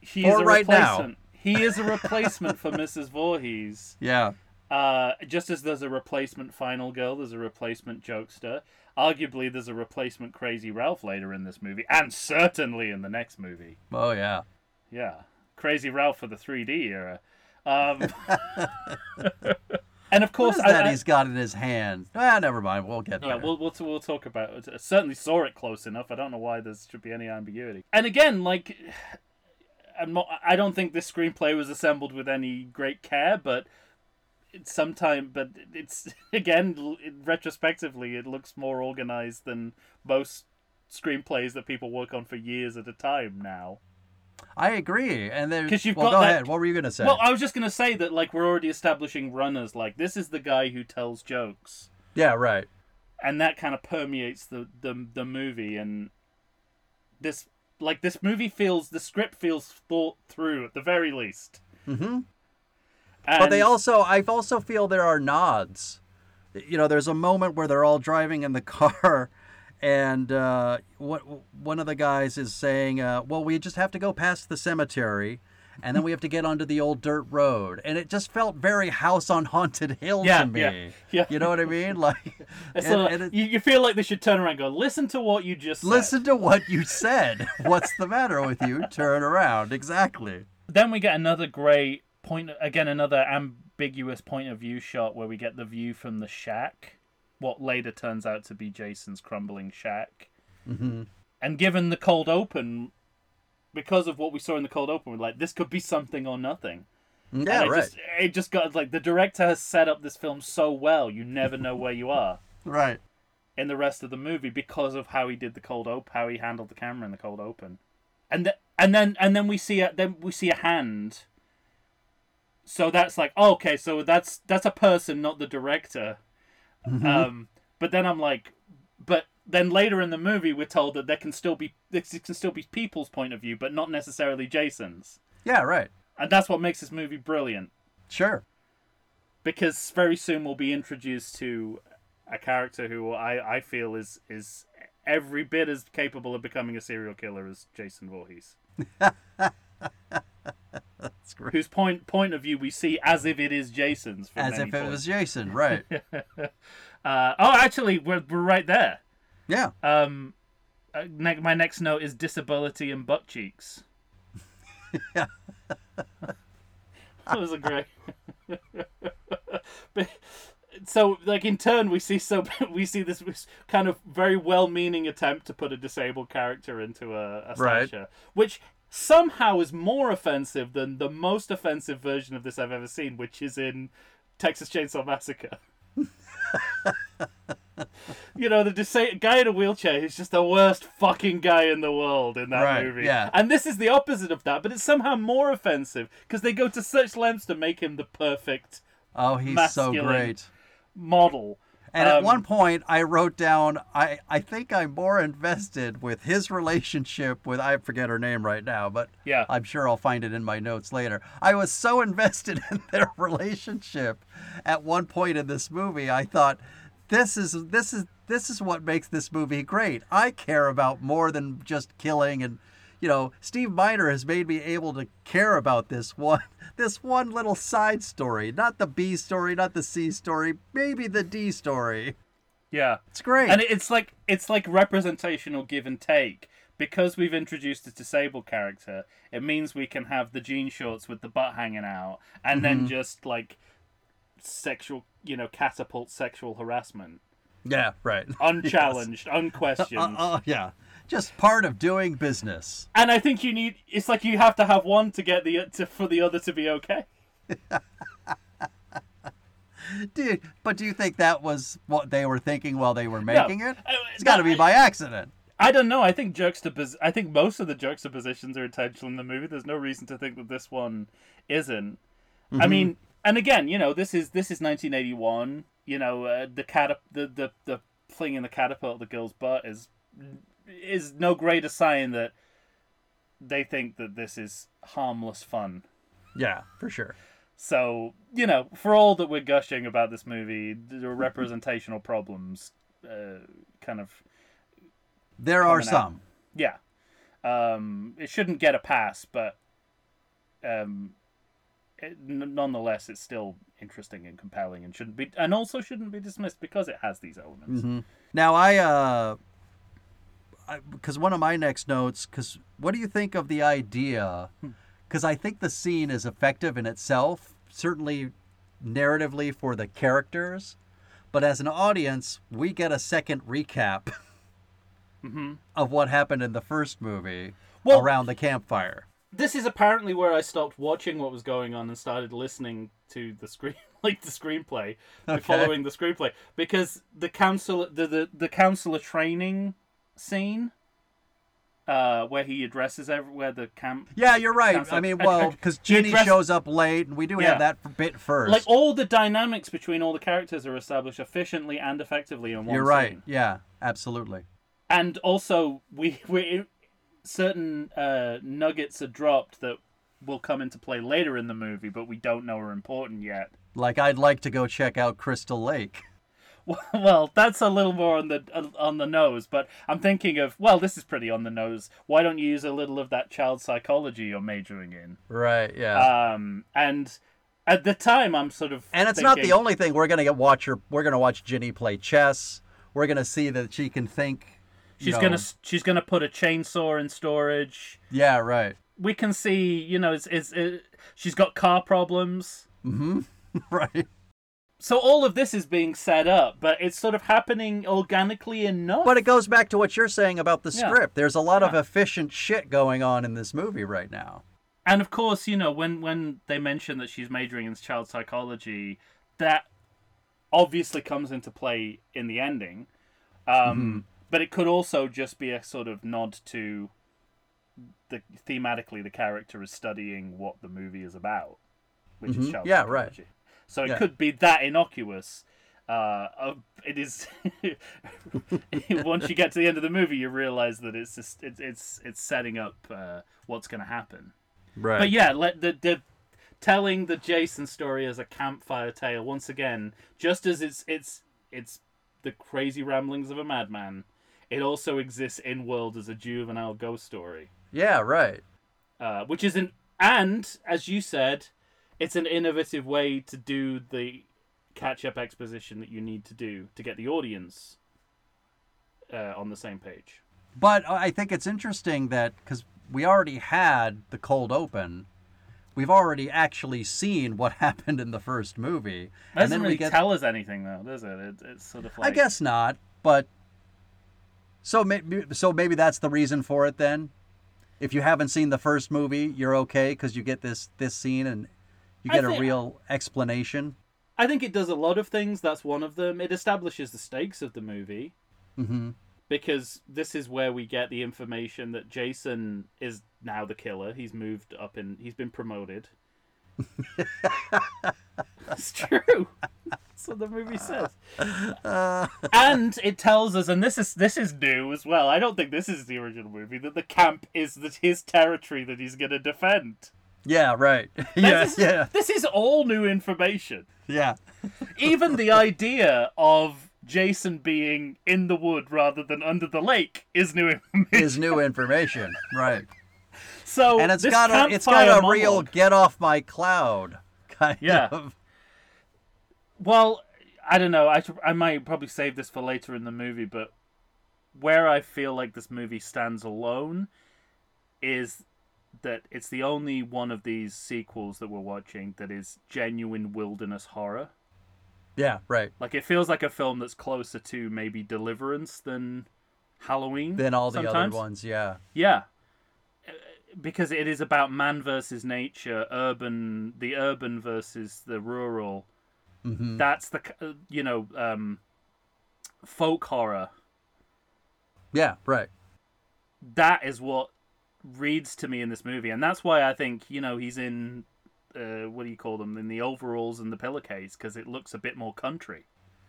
he is Or a right now. replacement. He is a replacement for Mrs. Voorhees. Yeah. Uh, just as there's a replacement Final Girl, there's a replacement Jokester. Arguably, there's a replacement Crazy Ralph later in this movie, and certainly in the next movie. Oh yeah. Yeah, Crazy Ralph for the 3D era. Um, and of course, I- that I- he's got in his hand? Ah, never mind. We'll get yeah, there. we'll, we'll we'll talk about it. I certainly saw it close enough. I don't know why there should be any ambiguity. And again, like, I'm not. I don't think this screenplay was assembled with any great care, but sometime. But it's again, retrospectively, it looks more organized than most screenplays that people work on for years at a time now. I agree. And then 'Cause you've well, got go that- ahead. What were you gonna say? Well, I was just gonna say that like we're already establishing runners. Like this is the guy who tells jokes. yeah, right. and that kind of permeates the, the the movie and this like this movie feels the script feels thought through at the very least Mm-hmm. And But they also, I also feel there are nods. You know, there's a moment where they're all driving in the car, and uh, one one of the guys is saying, uh, "Well, we just have to go past the cemetery." And then we have to get onto the old dirt road, and it just felt very House on Haunted Hill Yeah, to me. yeah, yeah. You know what I mean? Like, and- it- you, you feel like they should turn around and go listen to what you just said. listen to what you said. What's the matter with you? Turn around. Exactly. then we get another great point again another ambiguous point of view shot where we get the view from the shack what later turns out to be jason's crumbling shack hmm and given the cold open because of what we saw in the cold open we're like this could be something or nothing Yeah, it right. Just, it just got like the director has set up this film so well, you never know where you are Right. in the rest of the movie because of how he did the cold open, how he handled the camera in the cold open, and and then and then we see a then we see a hand. So that's like oh, okay, so that's that's a person, not the director. Mm-hmm. Um, but then I'm like, but then later in the movie we're told that there can still be this can still be people's point of view, but not necessarily Jason's, Yeah, right. and that's what makes this movie brilliant. Sure. because very soon we'll be introduced to a character who I, I feel is is every bit as capable of becoming a serial killer as Jason Voorhees. great. whose point point of view we see as if it is Jason's. From As if it was Jason, right? Uh, oh, actually, we're we're right there. yeah. Um, uh, ne- my next note is disability and butt cheeks. Yeah. that was a great. But- so, like in turn, we see so we see this kind of very well-meaning attempt to put a disabled character into a, a Right. slasher, which somehow is more offensive than the most offensive version of this I've ever seen, which is in Texas Chainsaw Massacre. you know, the disa- guy in a wheelchair who's just the worst fucking guy in the world in that Right, movie. yeah. And this is the opposite of that, but it's somehow more offensive because they go to such lengths to make him the perfect Oh, he's so great. model. And at Um, one point, I wrote down, I, I think I'm more invested with his relationship with, I forget her name right now, but Yeah. I'm sure I'll find it in my notes later. I was so invested in their relationship at one point in this movie. I thought, this is this is this is what makes this movie great. I care about more than just killing and you know, Steve Miner has made me able to care about this one this one little side story, not the B story, not the C story, maybe the D story. Yeah. It's great. And it's like it's like representational give and take. Because we've introduced a disabled character, it means we can have the jean shorts with the butt hanging out and then just like sexual, you know, catapult sexual harassment. yeah, right. Unchallenged, unquestioned. Uh, uh, yeah. Just part of doing business. and I think you need it's like you have to have one to get the to, for the other to be okay. Dude, but do you think that was what they were thinking while they were making it? Uh, It's got to be by accident. I don't know. I think juxtapos. I think most of the juxtapositions are intentional in the movie. There's no reason to think that this one isn't. I mean, and again, you know, this is this is 1981. You know, uh, the cat the the the flinging the catapult at the girl's butt is is no greater sign that they think that this is harmless fun. Yeah, for sure. So you know, for all that we're gushing about this movie, there are representational problems. Uh, kind of There are Coming out. some. yeah. Um, it shouldn't get a pass, but um, it, n- nonetheless, it's still interesting and compelling, and shouldn't be, and also shouldn't be dismissed because it has these elements. Now I uh because one of my next notes cuz what do you think of the idea hmm. cuz I think the scene is effective in itself, certainly narratively for the characters, but as an audience, we get a second recap mm-hmm. of what happened in the first movie Well- around the campfire. This is apparently where I stopped watching what was going on and started listening to the screen, like the screenplay, Okay. following the screenplay, because the council, the the, the counselor training scene. Uh, where he addresses everywhere the camp Yeah, you're right. Sounds I mean, well, because Ginny shows up late, and we do Yeah. have that bit first. like all the dynamics between all the characters are established efficiently and effectively in one you're right. scene. Yeah, absolutely. and also we we certain uh, nuggets are dropped that will come into play later in the movie but we don't know are important yet Like I'd like to go check out Crystal Lake. well that's a little more on the on the nose but i'm thinking of well this is pretty on the nose why don't you use a little of that child psychology you're majoring in Right. Yeah. um and at the time i'm sort of and it's not the only thing we're gonna get watch her. We're gonna watch Ginny play chess. We're gonna see that she can think. she's know- gonna she's gonna put a chainsaw in storage Yeah. Right. we can see you know it's, it's it, she's got car problems Mhm. right. So all of this is being set up, but it's sort of happening organically enough. But it goes back to what you're saying about the Yeah. script. There's a lot of efficient shit going on in this movie right now. and of course, you know, when when they mention that she's majoring in child psychology, that obviously comes into play in the ending. Um, But it could also just be a sort of nod to the thematically the character is studying what the movie is about, which is Mhm. child Yeah, right. So it Yeah. could be that innocuous. Uh, uh, it is. once you get to the end of the movie, you realize that it's just it's it's it's setting up uh, what's going to happen. Right. But yeah, let the the telling the Jason story as a campfire tale once again, just as it's it's it's the crazy ramblings of a madman. It also exists in world as a juvenile ghost story, Yeah. Right. uh, which is an And as you said, it's an innovative way to do the catch-up exposition that you need to do to get the audience uh, on the same page. But I think it's interesting that because we already had the cold open, we've already actually seen what happened in the first movie, That doesn't then really get. tell us anything, though, does it? it it's sort of like I guess not, but so maybe so maybe that's the reason for it then. If you haven't seen the first movie, you're okay because you get this this scene and you get a real explanation. I think it does a lot of things. That's one of them. It establishes the stakes of the movie hmm because this is where we get the information that Jason is now the killer. He's moved up and he's been promoted. That's true. That's what the movie says. and it tells us, and this is this is new as well. I don't think this is the original movie that the camp is that his territory that he's going to defend. Yeah, right. yeah, This is, yeah, This is all new information. yeah. Even the idea of Jason being in the wood rather than under the lake is new information. Is new information, right? So And it's got a it's got a real get off my cloud kind Yeah. of. Well, I don't know. I, I might probably save this for later in the movie, but where I feel like this movie stands alone is that it's the only one of these sequels that we're watching that is genuine wilderness horror. Yeah, right. Like it feels like a film that's closer to maybe Deliverance than Halloween. than all the sometimes. other ones, yeah. Yeah. Because it is about man versus nature, urban, the urban versus the rural. hmm That's the, uh, you know, um, folk horror. Yeah, right. That is what reads to me in this movie. And that's why I think, you know, he's in, uh, what do you call them? In the overalls and the pillowcase, because it looks a bit more country.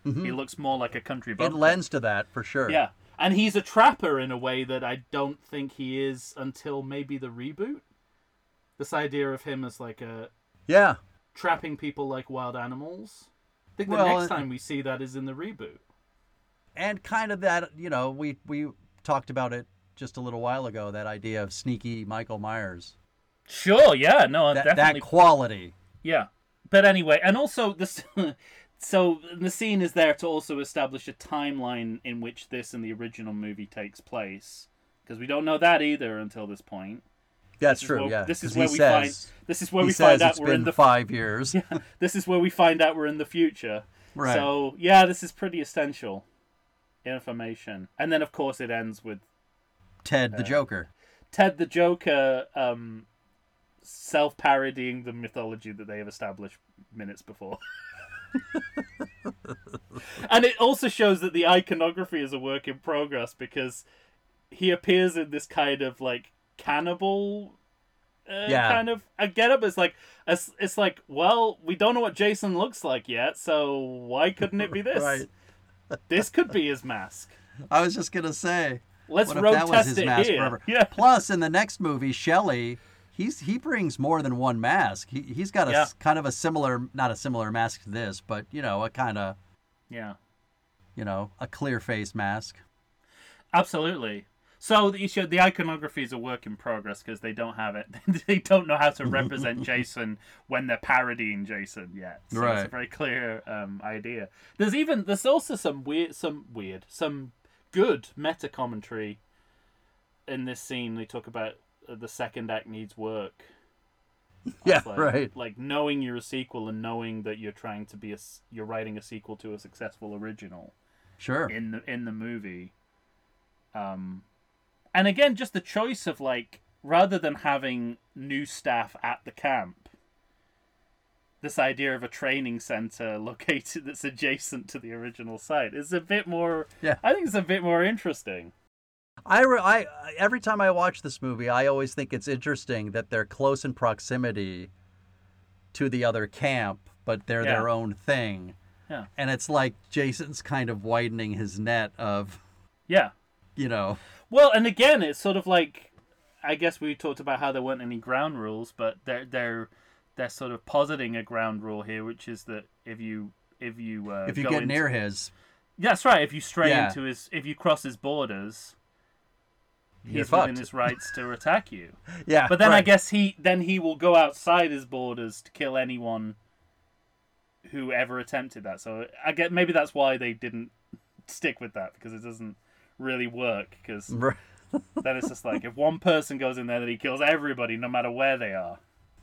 Mhm. He looks more like a country It lends to that for sure. Yeah. And he's a trapper in a way that I don't think he is until maybe the reboot. This idea of him as like a Yeah. Trapping people like wild animals. I think the Well, next uh, time we see that is in the reboot. And kind of that, you know, we we talked about it just a little while ago. That idea of sneaky Michael Myers. Sure, yeah, no, That definitely. that quality. Yeah. But anyway, and also this so the scene is there to also establish a timeline in which this and the original movie takes place because we don't know that either until this point. That's This true. where- yeah. this is where he we says, find this is where we find out we're in the five years. Yeah, this is where we find out we're in the future. Right. So yeah, this is pretty essential information. And then of course it ends with Ted uh, the Joker. Ted the Joker um, self parodying the mythology that they have established minutes before. and it also shows that the iconography is a work in progress because he appears in this kind of like cannibal uh, Yeah. kind of a getup. It's like it's, it's like well, we don't know what Jason looks like yet, so why couldn't it be this? Right. This could be his mask. I was just gonna say. Let's what if road that was his it mask here. forever? Yeah. Plus, in the next movie, Shelley, he's he brings more than one mask. He he's got a Yeah. kind of a similar, not a similar mask to this, but you know, a kind of Yeah. you know, a clear face mask. Absolutely. So the, you should, the iconography is a work in progress because they don't have it. they don't know how to represent Jason when they're parodying Jason yet. So it's a very clear um, idea. There's even there's also some weird, some weird, some good meta commentary in this scene. They talk about uh, the second act needs work. Yeah, like, right. Like knowing you're a sequel and knowing that you're trying to be a you're writing a sequel to a successful original Sure. in the in the movie. Um, and again, just the choice of like rather than having new staff at the camp, this idea of a training center located that's adjacent to the original site is a bit more. Yeah. I think it's a bit more interesting. I, re- I every time I watch this movie, I always think it's interesting that they're close in proximity to the other camp, but they're Yeah. their own thing. Yeah. And it's like Jason's kind of widening his net of, Yeah. you know, Well, and again, it's sort of like I guess we talked about how there weren't any ground rules, but they're they're they're sort of positing a ground rule here, which is that if you if you uh, if you get into- near his, That's right. If you stray Yeah. into his, if you cross his borders, You're he's within his rights to attack you. Yeah, But then I guess he then he will go outside his borders to kill anyone who ever attempted that. So I get maybe that's why they didn't stick with that because it doesn't really work. Because Right. then it's just like if one person goes in there, then he kills everybody, no matter where they are.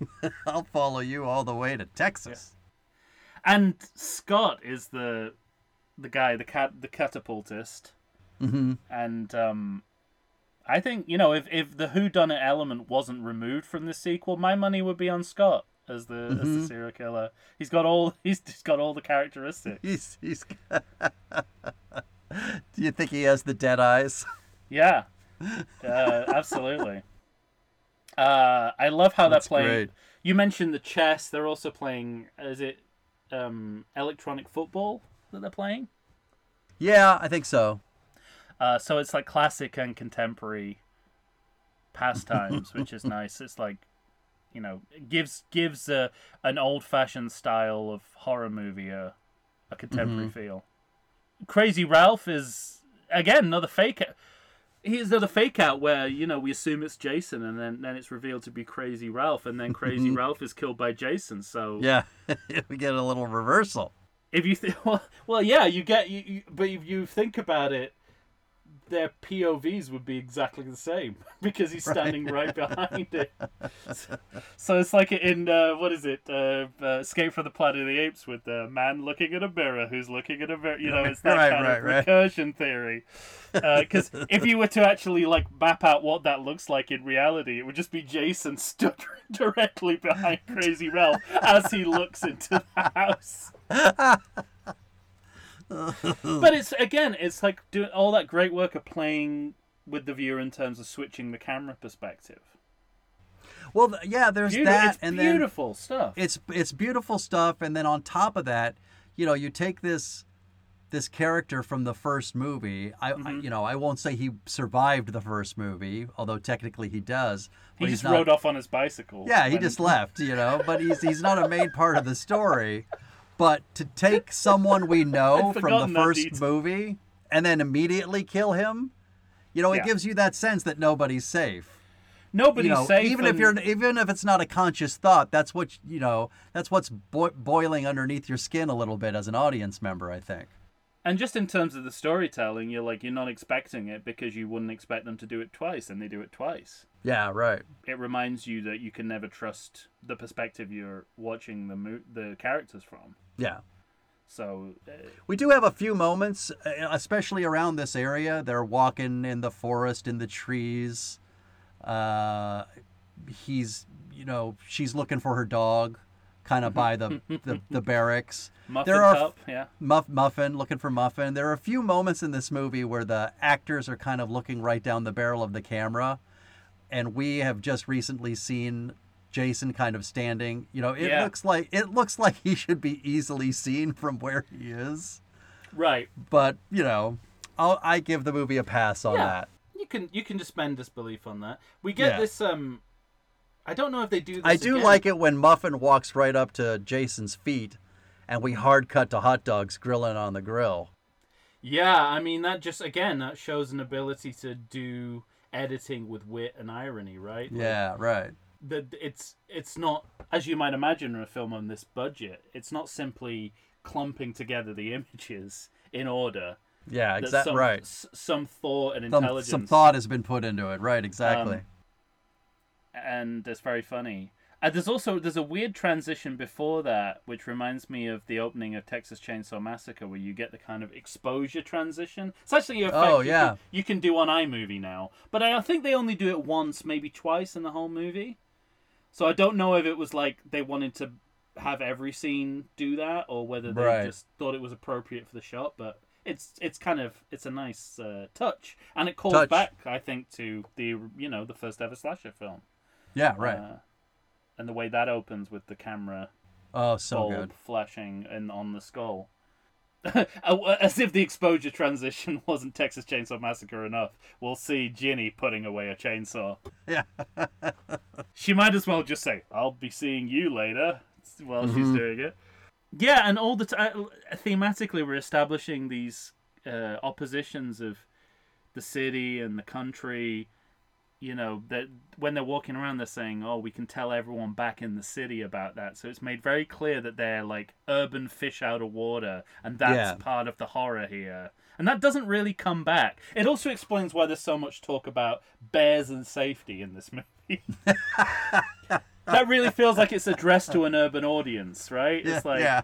I'll follow you all the way to Texas. And Scott is the the guy, the cat, the catapultist, hmm and um, I think you know if if the Who Done It element wasn't removed from the sequel, my money would be on Scott as the as the Mhm. serial killer. He's got all he's just got all the characteristics. He's he's. Do you think he has the dead eyes? Yeah, uh, absolutely. Uh, I love how That's they're playing. great. You mentioned the chess. They're also playing. Is it um, electronic football that they're playing? Yeah, I think so. Uh, so it's like classic and contemporary pastimes, which is nice. It's like, you know, gives gives a, an old fashioned style of horror movie a, a contemporary feel. Crazy Ralph is again another fake. Here's another fake out where you know we assume it's Jason, and then then it's revealed to be Crazy Ralph, and then Crazy Ralph is killed by Jason. So Yeah, we get a little reversal. if you think well, well yeah you get you, you but if you think about it their povs would be exactly the same because he's standing right, behind it. So, so it's like in uh, what is it uh, uh, escape from the planet of the apes with the man looking at a mirror who's looking at a mirror you know it's that Right, kind right, of right. recursion theory. Because if you were to actually like map out what that looks like in reality it would just be jason stood directly behind crazy ralph as he looks into the house but it's again, it's like doing all that great work of playing with the viewer in terms of switching the camera perspective. Well, yeah, there's Beauti- that, and then beautiful stuff. it's it's beautiful stuff, and then on top of that, you know, you take this this character from the first movie. I, I Mm-hmm. you know, I won't say he survived the first movie, although technically he does. he just not, rode off on his bicycle. Yeah, he just left, you know, but he's he's not a main part of the story. But to take someone we know from the first detail. movie and then immediately kill him, you know, it Yeah. gives you that sense that nobody's safe. Nobody's You know, safe. even if you're even if it's not a conscious thought, that's what you know. That's what's boi- boiling underneath your skin a little bit as an audience member. I think. And just in terms of the storytelling, you're like you're not expecting it because you wouldn't expect them to do it twice, and they do it twice. Yeah. Right. It reminds you that you can never trust the perspective you're watching the mo- the characters from. Yeah. So uh, We do have a few moments, uh, especially around this area. They're walking in the forest, in the trees. Uh, he's, you know, she's looking for her dog, kind of by the, the the barracks. muffin There are- cup, yeah. Muff, Muffin looking for Muffin. There are a few moments in this movie where the actors are kind of looking right down the barrel of the camera, and we have just recently seen Jason kind of standing. You know, it Yeah. looks like it looks like he should be easily seen from where he is Right. but you know, I'll, I give the movie a pass on Yeah. that. You can you can suspend disbelief on that. We get Yeah. this um I don't know if they do this I do again. like it when Muffin walks right up to Jason's feet, and we hard cut to hot dogs grilling on the grill. Yeah, I mean that just again that shows an ability to do editing with wit and irony, right? Like, Yeah, right. the it's it's not as you might imagine in a film on this budget. It's not simply clumping together the images in order. Yeah, exactly. Right. s- Some thought and Some, intelligence. some thought has been put into it. Right. Exactly. Um, and it's very funny. And there's also there's a weird transition before that, which reminds me of the opening of Texas Chainsaw Massacre, where you get the kind of exposure transition. It's actually effect Oh, you yeah. can, you can do on iMovie now, but I think they only do it once, maybe twice in the whole movie. So I don't know if it was like they wanted to have every scene do that, or whether they Right. just thought it was appropriate for the shot. But it's it's kind of it's a nice uh, touch, and it calls Touch. back, I think, to the you know the first ever slasher film. Yeah. Right. Uh, and the way that opens with the camera oh, so bulb good. flashing and on the skull. As if the exposure transition wasn't Texas Chainsaw Massacre enough, we'll see Ginny putting away a chainsaw. Yeah. She might as well just say, "I'll be seeing you later," while she's Mhm. doing it. Yeah, and all the time, thematically, we're establishing these uh, oppositions of the city and the country, you know that when they're walking around they're saying oh we can tell everyone back in the city about that. So it's made very clear that they're like urban fish out of water and that's Yeah. part of the horror here. And that doesn't really come back. It also explains why there's so much talk about bears and safety in this movie. That really feels like it's addressed to an urban audience right? It's like yeah.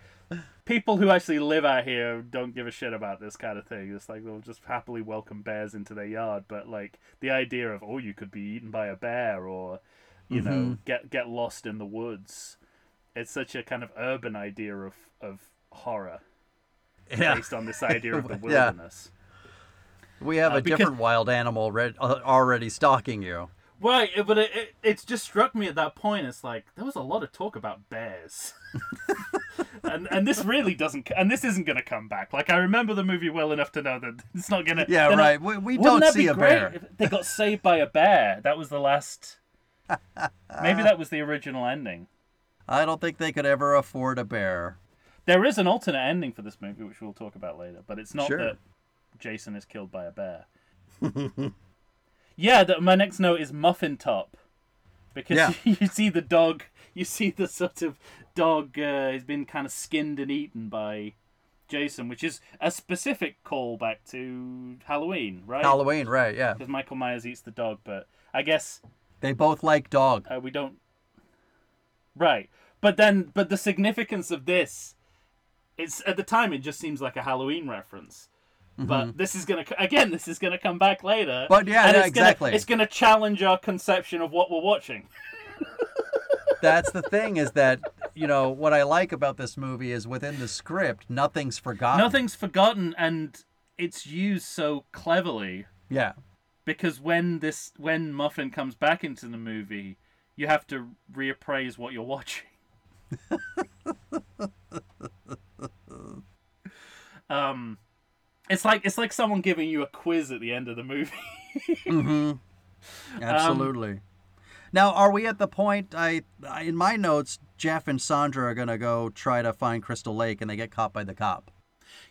People who actually live out here don't give a shit about this kind of thing. It's like they'll just happily welcome bears into their yard, but like the idea of oh, you could be eaten by a bear or you know Mm-hmm. get get lost in the woods. It's such a kind of urban idea of of horror Yeah. based on this idea of the Yeah. wilderness. We have Uh, a because- different wild animal red, uh, already stalking you. Right, but it, it it's just struck me at that point. It's like there was a lot of talk about bears, and and this really doesn't, and this isn't going to come back. Like I remember the movie well enough to know that it's not going to. Yeah, right. We, we Wouldn't don't that see be a great bear. they got saved by a bear? That was the last. Maybe that was the original ending. I don't think they could ever afford a bear. There is an alternate ending for this movie, which we'll talk about later, but it's not Sure. that Jason is killed by a bear. yeah, the, my next note is Muffin Top, because Yeah. you see the dog, you see the sort of dog uh, has been kind of skinned and eaten by Jason, which is a specific callback to Halloween, right? Halloween, right? Yeah. Because Michael Myers eats the dog, but I guess They both like dog. uh, we don't. Right, but then, but the significance of this, it's at the time it just seems like a Halloween reference. But this is gonna again. This is gonna come back later. Mm-hmm. But yeah, and yeah, it's gonna- exactly. it's gonna challenge our conception of what we're watching. That's the thing is that you know what I like about this movie is within the script, nothing's forgotten. Nothing's forgotten, and it's used so cleverly Yeah. because when this when Muffin comes back into the movie, you have to reappraise what you're watching. um, it's like it's like someone giving you a quiz at the end of the movie. Mm-hmm. Absolutely. now, are we at the point? I, I in my notes, Jeff and Sandra are gonna go try to find Crystal Lake, and they get caught by the cop.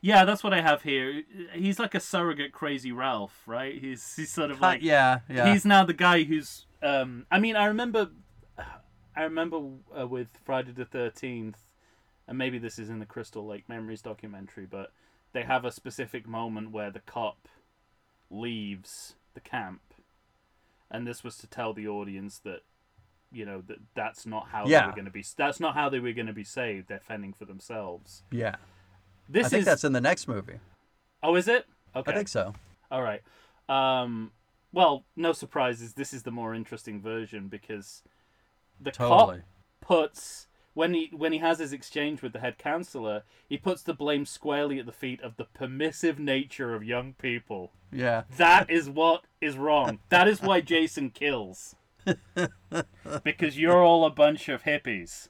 yeah, that's what I have here. He's like a surrogate crazy Ralph, right? He's he's sort of like yeah, yeah. he's now the guy who's um i mean i remember i remember uh, with friday the 13th and maybe this is in the crystal lake memories documentary but they have a specific moment where the cop leaves the camp and this was to tell the audience that you know that that's not how they were going to be that's not how they were going to be saved they're fending for themselves yeah. this I think is that's in the next movie. oh is it okay I think so. all right. Um, well, no surprises. This is the more interesting version because the Totally. cop puts when he when he has his exchange with the head counselor, he puts the blame squarely at the feet of the permissive nature of young people. Yeah. That is what is wrong. That is why Jason kills. because you're all a bunch of hippies.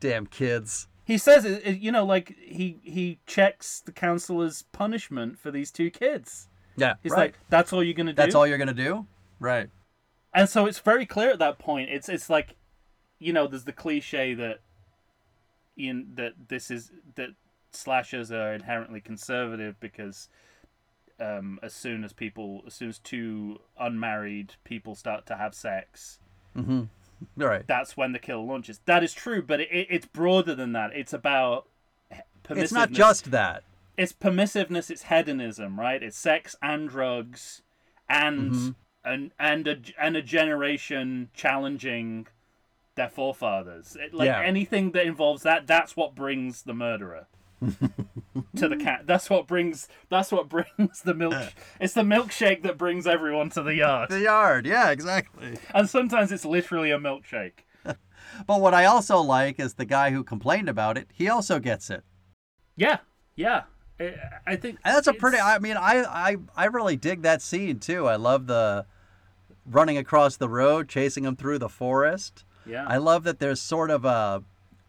Damn kids. He says you know, like he he checks the counselor's punishment for these two kids. Yeah. He's right. like, "That's all you're gonna do." That's all you're gonna do. Right. and so it's very clear at that point. It's it's like, you know, there's the cliche that, in that this is that slashers are inherently conservative because, um, as soon as people, as soon as two unmarried people start to have sex, Mm-hmm. Right. that's when the kill launches. That is true, but it, it, it's broader than that. It's about. It's not just that. it's permissiveness, it's hedonism, right? It's sex and drugs, and Mm-hmm. and and a and a generation challenging their forefathers. It, like Yeah. anything that involves that, that's what brings the murderer to the cat. That's what brings. That's what brings the milk. It's the milkshake that brings everyone to the yard, The yard. Yeah, exactly. and sometimes it's literally a milkshake. But what I also like is the guy who complained about it. He also gets it. Yeah, yeah. I, I think And that's a pretty. I mean, I, I I really dig that scene too. I love the running across the road, chasing him through the forest. yeah. I love that there's sort of a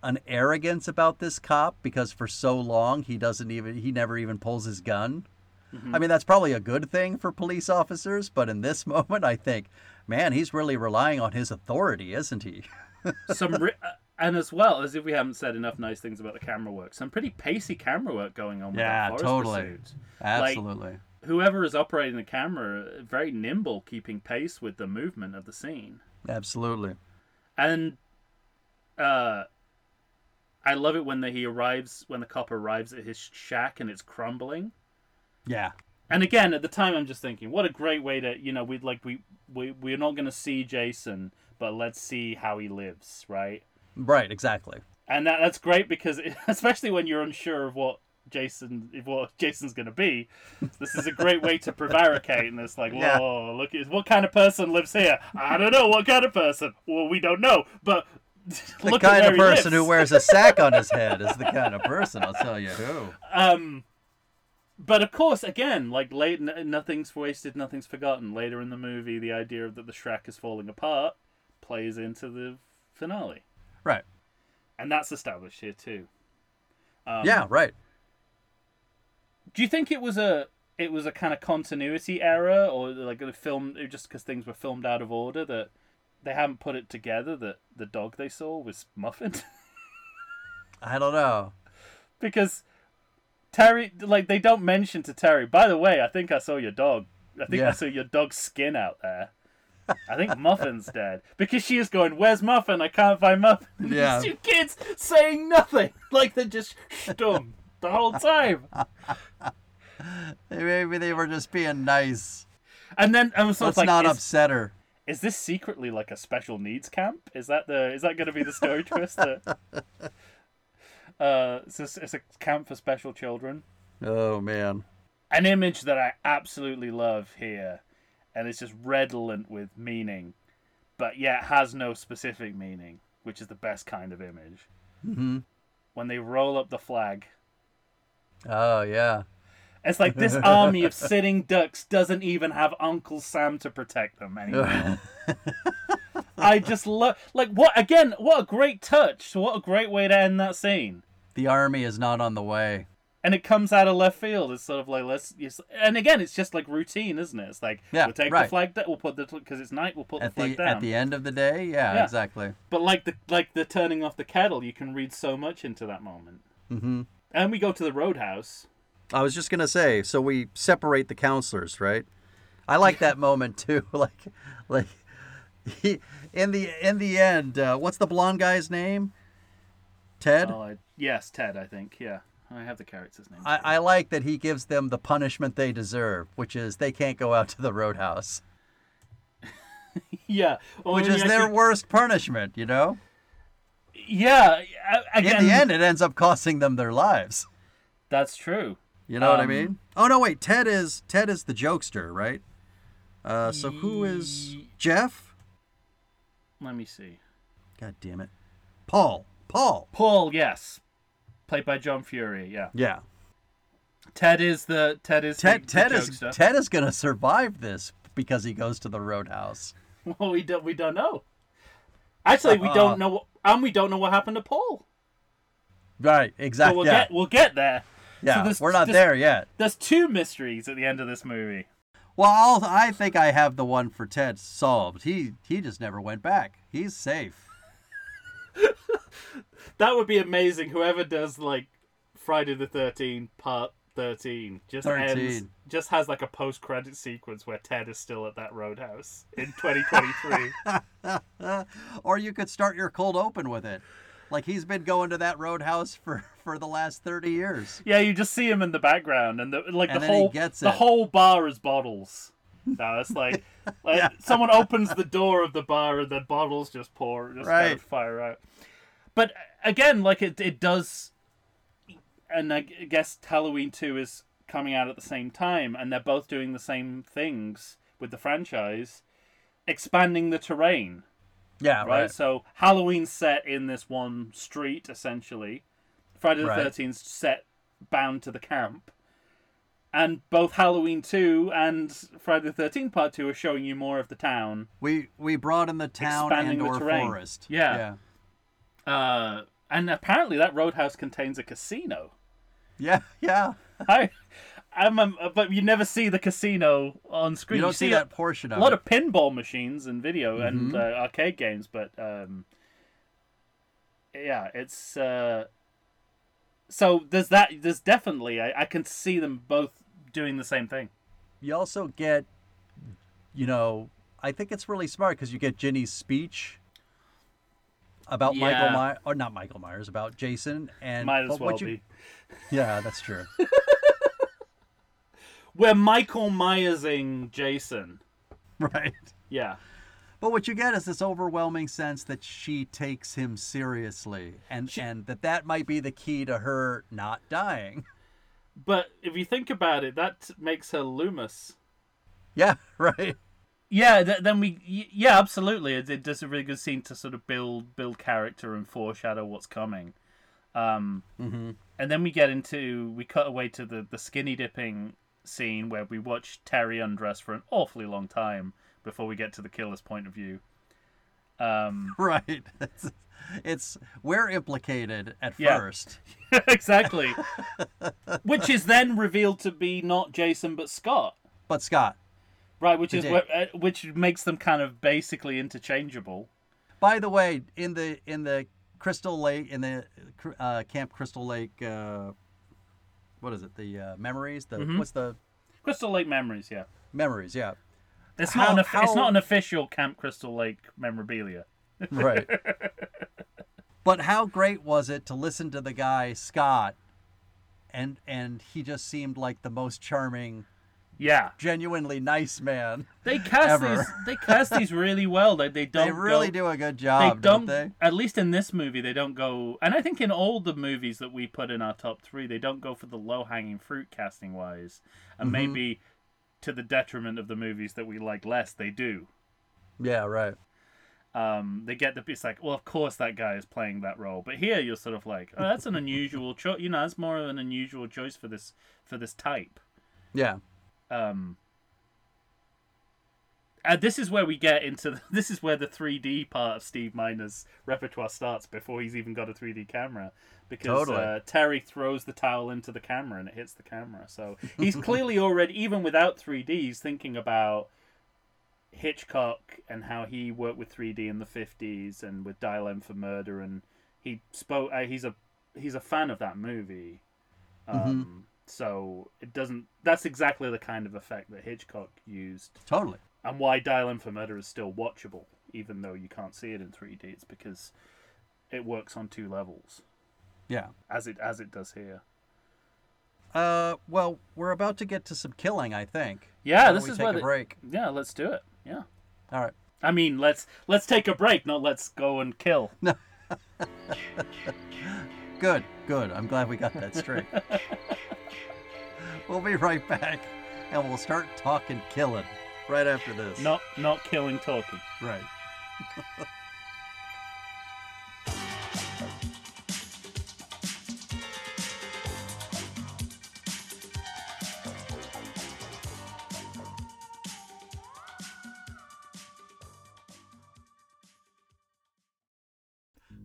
an arrogance about this cop because for so long he doesn't even he never even pulls his gun. Mm-hmm. I mean, that's probably a good thing for police officers, but in this moment, I think, man, he's really relying on his authority, isn't he? some ri- uh, and as well as if we haven't said enough nice things about the camera work, some pretty pacey camera work going on with Yeah, that totally. pursuit. Absolutely. whoever is operating the camera very nimble, keeping pace with the movement of the scene. Absolutely. And uh, I love it when the, he arrives when the cop arrives at his shack and it's crumbling. Yeah. And again, at the time, I'm just thinking, what a great way to, you know, we'd like we we we're not going to see Jason, but let's see how he lives, right? Right. Exactly. And that that's great because, especially when you're unsure of what Jason, if what Jason's going to be, this is a great way to prevaricate. And it's like, whoa, Yeah. look, at what kind of person lives here? I don't know what kind of person. Well, we don't know, but The kind of person who wears a sack on his head is the kind of person. I'll tell you who. Um, but of course, again, like late, n- nothing's wasted, nothing's forgotten. Later in the movie, the idea that the Shrek is falling apart plays into the finale, Right. and that's established here too. Um, yeah. Right. Do you think it was a it was a kind of continuity error, or like a film just because things were filmed out of order that they haven't put it together that the dog they saw was Muffin? I don't know. because Terry, like, they don't mention to Terry. By the way, I think I saw your dog. I think I saw your dog's skin out there. I think Muffin's dead because she is going. Where's Muffin? I can't find Muffin. Yeah. These two kids saying nothing, like they're just stum the whole time. Maybe they were just being nice. And then I was sort Let's of like, not upset her. Is this secretly like a special needs camp? Is that the is that going to be the story twist? That, uh, it's a, it's a camp for special children. Oh man. an image that I absolutely love here, and it's just redolent with meaning, but yet has no specific meaning, which is the best kind of image. hmm When they roll up the flag, Oh yeah. It's like this army of sitting ducks doesn't even have Uncle Sam to protect them anymore. I just love, like, what again? What a great touch! What a great way to end that scene. the army is not on the way. and it comes out of left field. It's sort of like let's, and again, it's just like routine, isn't it? It's like Yeah, we'll take the flag down, we'll put the because it's night, we'll put At the flag the down. at the end of the day, yeah, Yeah. exactly. But like the like the turning off the kettle, you can read so much into that moment. hmm And we go to the roadhouse. I was just gonna say, so we separate the counselors, right? I like that moment too. Like, like he, in the in the end, uh, what's the blonde guy's name? Ted. Oh, I, yes, Ted. I think. Yeah, I have the character's name. I, I like that he gives them the punishment they deserve, which is they can't go out to the roadhouse, yeah, well, which is their worst punishment. You know. Yeah, again, In the end, it ends up costing them their lives. that's true. You know what I Um, mean? Oh no, wait. Ted is Ted is the jokester, right? Uh, so who is Jeff? Let me see. God damn it, Paul. Paul. Paul, yes, played by John Furey. Yeah, Yeah. Ted is the Ted is Ted the, Ted the is. Ted is gonna survive this because he goes to the roadhouse. Well, we don't we don't know. Actually, we Uh-uh. don't know, what, and we don't know what happened to Paul. Right. Exactly. we'll yeah. get we'll get there. Yeah. this- We're not this- there yet. There's two mysteries at the end of this movie. Well, I'll, I think I have the one for Ted solved. He he just never went back. He's safe. That would be amazing. Whoever does like Friday the Thirteenth Part Thirteen just ends 13. just has like a post credit sequence where Ted is still at that roadhouse in 2023. or you could start your cold open with it. Like he's been going to that roadhouse for for the last 30 years. yeah, you just see him in the background, and the, like And the whole the whole bar is bottles. No, it's like like Yeah. someone opens the door of the bar and the bottles just pour, just kind Right. of fire out. But uh, again, like it, it does, and I guess Halloween Two is coming out at the same time, and they're both doing the same things with the franchise, expanding the terrain. Yeah, Right. right. So Halloween set in this one street essentially. Friday the Right. Thirteenth set bound to the camp. And both Halloween 2 and Friday the 13th Part 2 are showing you more of the town. We we brought in the town Expanding and the or terrain. forest. Yeah. Uh, and apparently that roadhouse contains a casino. Yeah. Yeah. I, I'm, um, but you never see the casino on screen. You don't see a- that portion a lot it. of pinball machines and video and Mhm. uh, arcade games, but um, yeah, it's uh, so there's that. There's definitely I, I can see them both doing the same thing. you also get, you know, I think it's really smart because you get Ginny's speech about Michael Myers, or not Michael Myers, about Jason, and Might as well you, be. Yeah, that's true. We're Michael Myersing Jason. right. Yeah. But what you get is this overwhelming sense that she takes him seriously, and and that that might be the key to her not dying. But if you think about it, that makes her Loomis. Yeah, right. Yeah, th- then we yeah, absolutely. It, it does a really good scene to sort of build build character and foreshadow what's coming. Um, Mm-hmm. and then we get into we cut away to the the skinny dipping scene where we watch Terry undress for an awfully long time before we get to the killer's point of view. Um, Right. It's, it's we're implicated at Yeah. first. exactly. which is then revealed to be not Jason but Scott. But Scott, Right, which is where, uh, which makes them kind of basically interchangeable. by the way, in the in the Crystal Lake in the uh, Camp Crystal Lake, uh, what is it? The uh, memories. The Mhm. what's the Crystal Lake Memories, yeah. memories? Yeah. It's How- not an of- it's not an official Camp Crystal Lake memorabilia. Right. but how great was it to listen to the guy Scott, and and he just seemed like the most charming, Yeah, genuinely nice man. they cast Ever. these they cast these really well. They they don't They really go, do a good They job, don't, don't they? at least in this movie, they don't go, and I think in all the movies that we put in our top three, they don't go for the low hanging fruit casting wise, and Mm-hmm. maybe to the detriment of the movies that we like less, they do. Yeah, right. um, they get the it's like, well, of course that guy is playing that role, but here you're sort of like, oh, that's an unusual choice. You know, that's more of an unusual choice for this for this type. Yeah. Um, and this is where we get into the, this is where the 3D part of Steve Miner's repertoire starts before he's even got a 3D camera because Totally. uh, Terry throws the towel into the camera and it hits the camera. So he's clearly already even without 3D, he's thinking about Hitchcock and how he worked with 3D in the 50s and with Dial M for Murder and he spoke uh, he's a he's a fan of that movie. Um, so it doesn't that's exactly the kind of effect that Hitchcock used Totally. and why Dial M for Murder is still watchable even though you can't see it in 3D it's because it works on two levels Yeah. as it as it does here. Uh, well, we're about to get to some killing, I think. Yeah, this is take where a the- break. Yeah, let's do it. Yeah. All right. I mean, let's let's take a break, not let's go and kill. No. Good, good. I'm glad we got that straight. we'll be right back, and we'll start talking killing right after this. Not not killing talking. Right.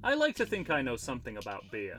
I like to think I know something about beer,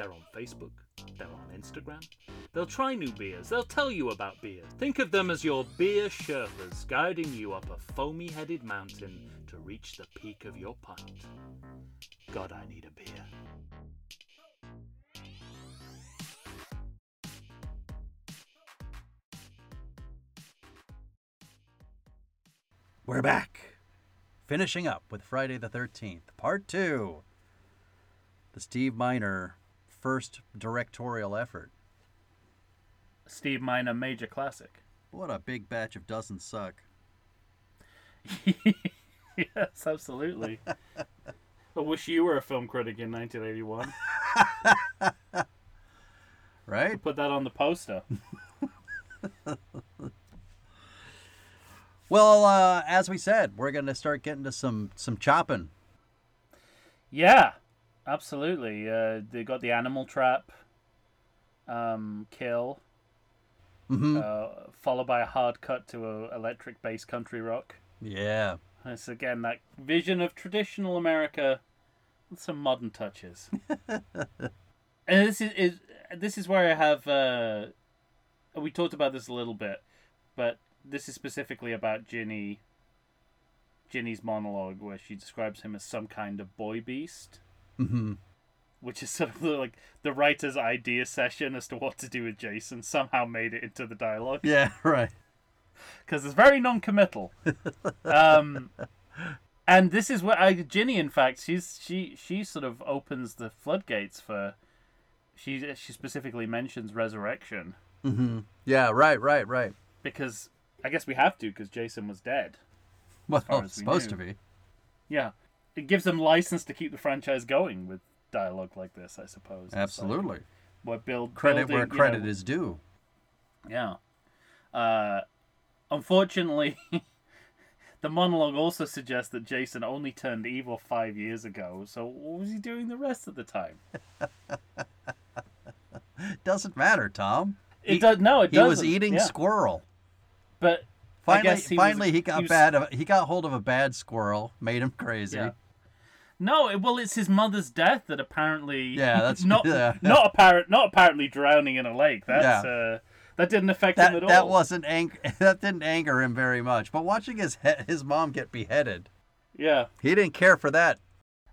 They're on Facebook, they're on Instagram. They'll try new beers, they'll tell you about beer. Think of them as your beer Sherpas guiding you up a foamy headed mountain to reach the peak of your pint. God, I need a beer. We're back. Finishing up with Friday the 13th, part two. The Steve Miner first directorial effort. Steve Miner a Major Classic. What a big batch of doesn't suck. yes, absolutely. I wish you were a film critic in 1981. right? Put that on the poster. Well, uh, as we said, we're gonna start getting to some some chopping. Yeah, absolutely. Uh, they got the animal trap um, kill, hmm uh, followed by a hard cut to a electric bass country rock. Yeah. It's again that vision of traditional America with some modern touches. and this is, is this is where I have uh, we talked about this a little bit, but this is specifically about Ginny. Ginny's monologue where she describes him as some kind of boy beast, hmm which is sort of like the writer's idea session as to what to do with Jason somehow made it into the dialogue Yeah. Right. because it's very non-committal. um, and this is where I, Ginny, in fact, she's she she sort of opens the floodgates for. She she specifically mentions resurrection hmm Yeah. Right. Right. Right. because I guess we have to because Jason was dead. Well, as we supposed knew. to be. Yeah, it gives them license to keep the franchise going with dialogue like this. I suppose. Absolutely. We're build Credit building, where you know, credit is due. Yeah. Uh, unfortunately, the monologue also suggests that Jason only turned evil five years ago. So what was he doing the rest of the time? Doesn't matter, Tom. It He- does no, it He doesn't. He was eating yeah. squirrel. but Finally, he was- he got he was- bad. He got hold of a bad squirrel, made him crazy. Yeah. no, it, well, it's his mother's death that apparently. Yeah, that's- not yeah. not apparent, not apparently drowning in a lake. That's uh, that didn't affect him That at that all. wasn't ang- That didn't anger him very much. But watching his he- his mom get beheaded, Yeah, he didn't care for that.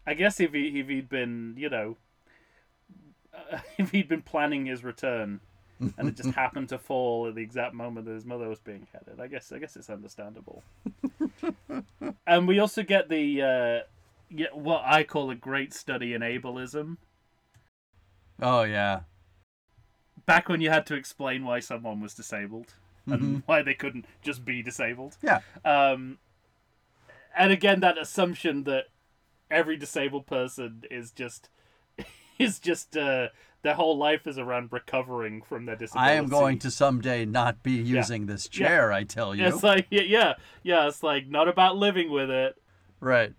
I guess if he if he'd been you know, uh, if he'd been planning his return, and it just happened to fall at the exact moment that his mother was being headed, I guess I guess it's understandable. and we also get the uh, yeah, what I call a great study in ableism. Oh yeah. Back when you had to explain why someone was disabled and Mhm. why they couldn't just be disabled. Yeah. Um, and again, that assumption that every disabled person is just is just uh, their whole life is around recovering from their disability. I am going to someday not be using this Yeah. chair. I tell you. It's like yeah, yeah, yeah. It's like not about living with it, right.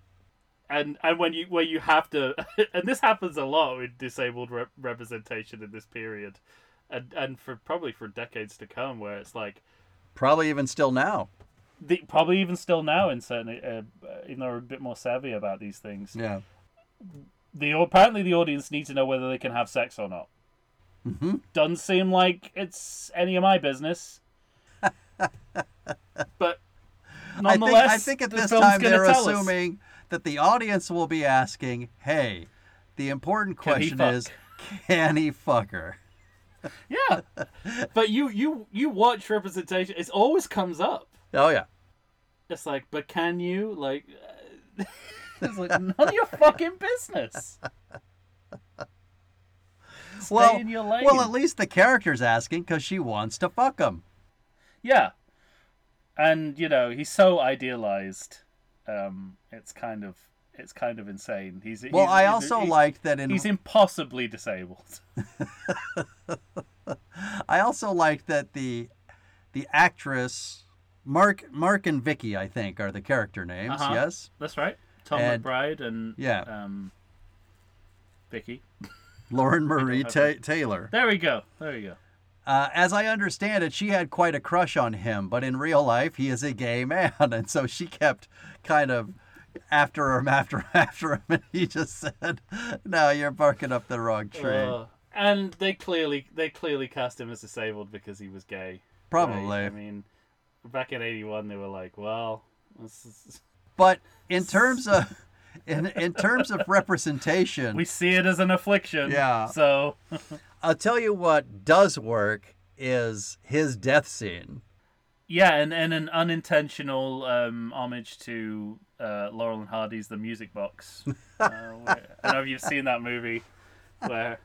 and and when you where you have to, and this happens a lot with disabled rep- representation in this period, and and for probably for decades to come, where it's like Probably even still now. the, probably even still now in certain, uh, even though we're a bit more savvy about these things. Yeah. The apparently the audience needs to know whether they can have sex or not. hmm Doesn't seem like it's any of my business. but I think nonetheless, I think at this film's time they're tell us. assuming that the audience will be asking, "Hey, the important question fuck? is, can he fuck her?" Yeah, but you you you watch representation. It always comes up. Oh yeah. It's like, but can you like? it's like none of your fucking business. Stay well, in your lane. well, at least the character's asking because she wants to fuck him. Yeah. And you know, he's so idealized. Um it's kind of it's kind of insane. He's Well, he's- I also he's, liked that in he's impossibly disabled. I also liked that the the actress Mark Mark and Vicky, I think, are the character names. Uh-huh. Yes, That's right. Tom And- McBride and Yeah. um Vicky. Lauren Marie Ta- Taylor. There we go. There we go. Uh, as I understand it, she had quite a crush on him, but in real life, he is a gay man, and so she kept kind of after him, after him, after him, and he just said, "No, you're barking up the wrong tree." Uh, and they clearly they clearly cast him as disabled because he was gay. Probably. right? I mean, back in '81, they were like, "Well, this is, But in terms of in in terms of representation, we see it as an affliction." Yeah. So I'll tell you what does work is his death scene. yeah, and, and an unintentional um, homage to uh, Laurel and Hardy's The Music Box. uh, where, I don't know if you've seen that movie where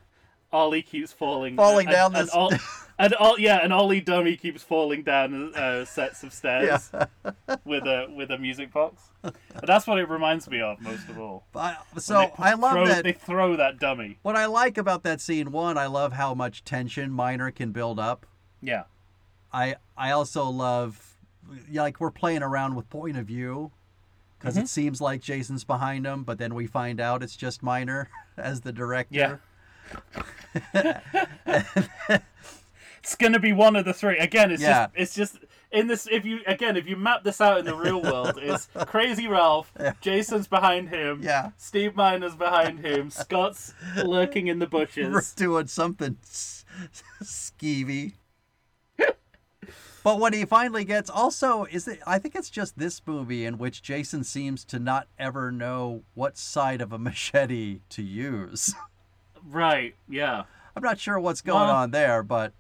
Ollie keeps falling Falling and- down and this- Ol- And all yeah, and Ollie Dummy keeps falling down uh, sets of stairs with a with a music box. And that's what it reminds me of most of all. I, They so I love throw, that. they throw that dummy. What I like about that scene, one, I love how much tension Miner can build up. Yeah, I I also love, like we're playing around with point of view, because Mm-hmm. it seems like Jason's behind him, but then we find out it's just Miner as the director. yeah. it's gonna be one of the three. Again, it's Yeah. just it's just in this. If you again, if you map this out in the real world, it's Crazy Ralph. Jason's behind him. Yeah. Steve Miner's behind him. Scott's lurking in the We're bushes. doing something skeevy. But when he finally gets, also, is it? I think it's just this movie in which Jason seems to not ever know what side of a machete to use. Right. Yeah. I'm not sure what's going Well- on there, but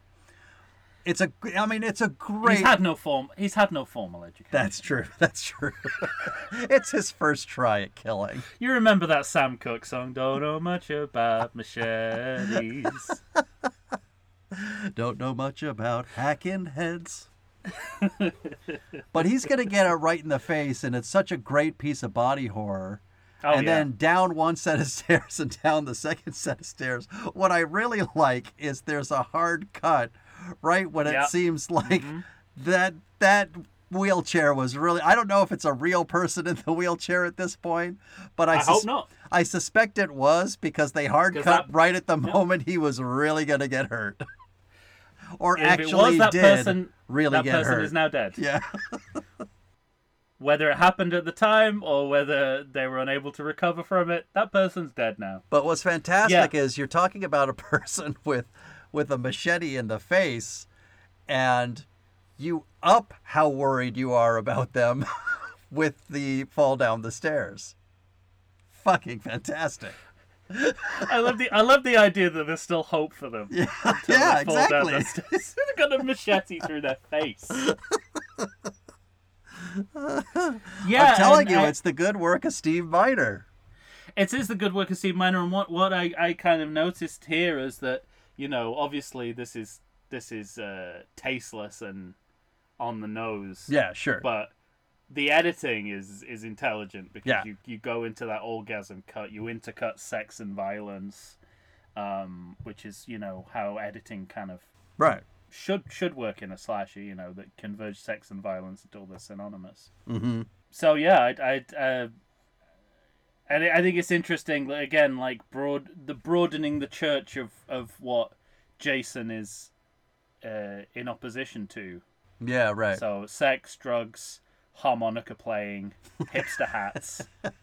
it's a. I mean, it's a great. He's had no form. He's had no formal education. That's true. That's true. it's his first try at killing. You remember that Sam Cooke song? Don't know much about machetes. Don't know much about hacking heads. but he's going to get it right in the face, and it's such a great piece of body horror. Oh, and yeah. then down one set of stairs and down the second set of stairs. What I really like is there's a hard cut right when it Yep. seems like mm-hmm. that that wheelchair was really I don't know if it's a real person in the wheelchair at this point, but I, I hope not. I suspect it was because they hard cut that- right at the moment he was really going to get hurt. or If actually did person, really that get person hurt. is now dead. yeah. Whether it happened at the time or whether they were unable to recover from it, that person's dead now. But what's fantastic is you're talking about a person with with a machete in the face and you up how worried you are about them with the fall down the stairs. Fucking fantastic. I love the I love the idea that there's still hope for them. Yeah, yeah they fall down exactly. They've got a machete through their face. yeah, I'm telling you, I- it's the good work of Steve Miner. it is the good work of Steve Miner, and what what I, I kind of noticed here is that you know obviously this is this is uh, tasteless and on the nose, Yeah, sure. but the editing is is intelligent because Yeah. you you go into that orgasm cut, you intercut sex and violence, um, which is you know how editing kind of right. should should work in a slasher, you know, that converge sex and violence until they're synonymous. Mm-hmm. So yeah, I, I, uh, and I think it's interesting. like, Again, like broad the broadening the church of of what Jason is uh, in opposition to. Yeah, right. So sex, drugs, harmonica playing, hipster hats.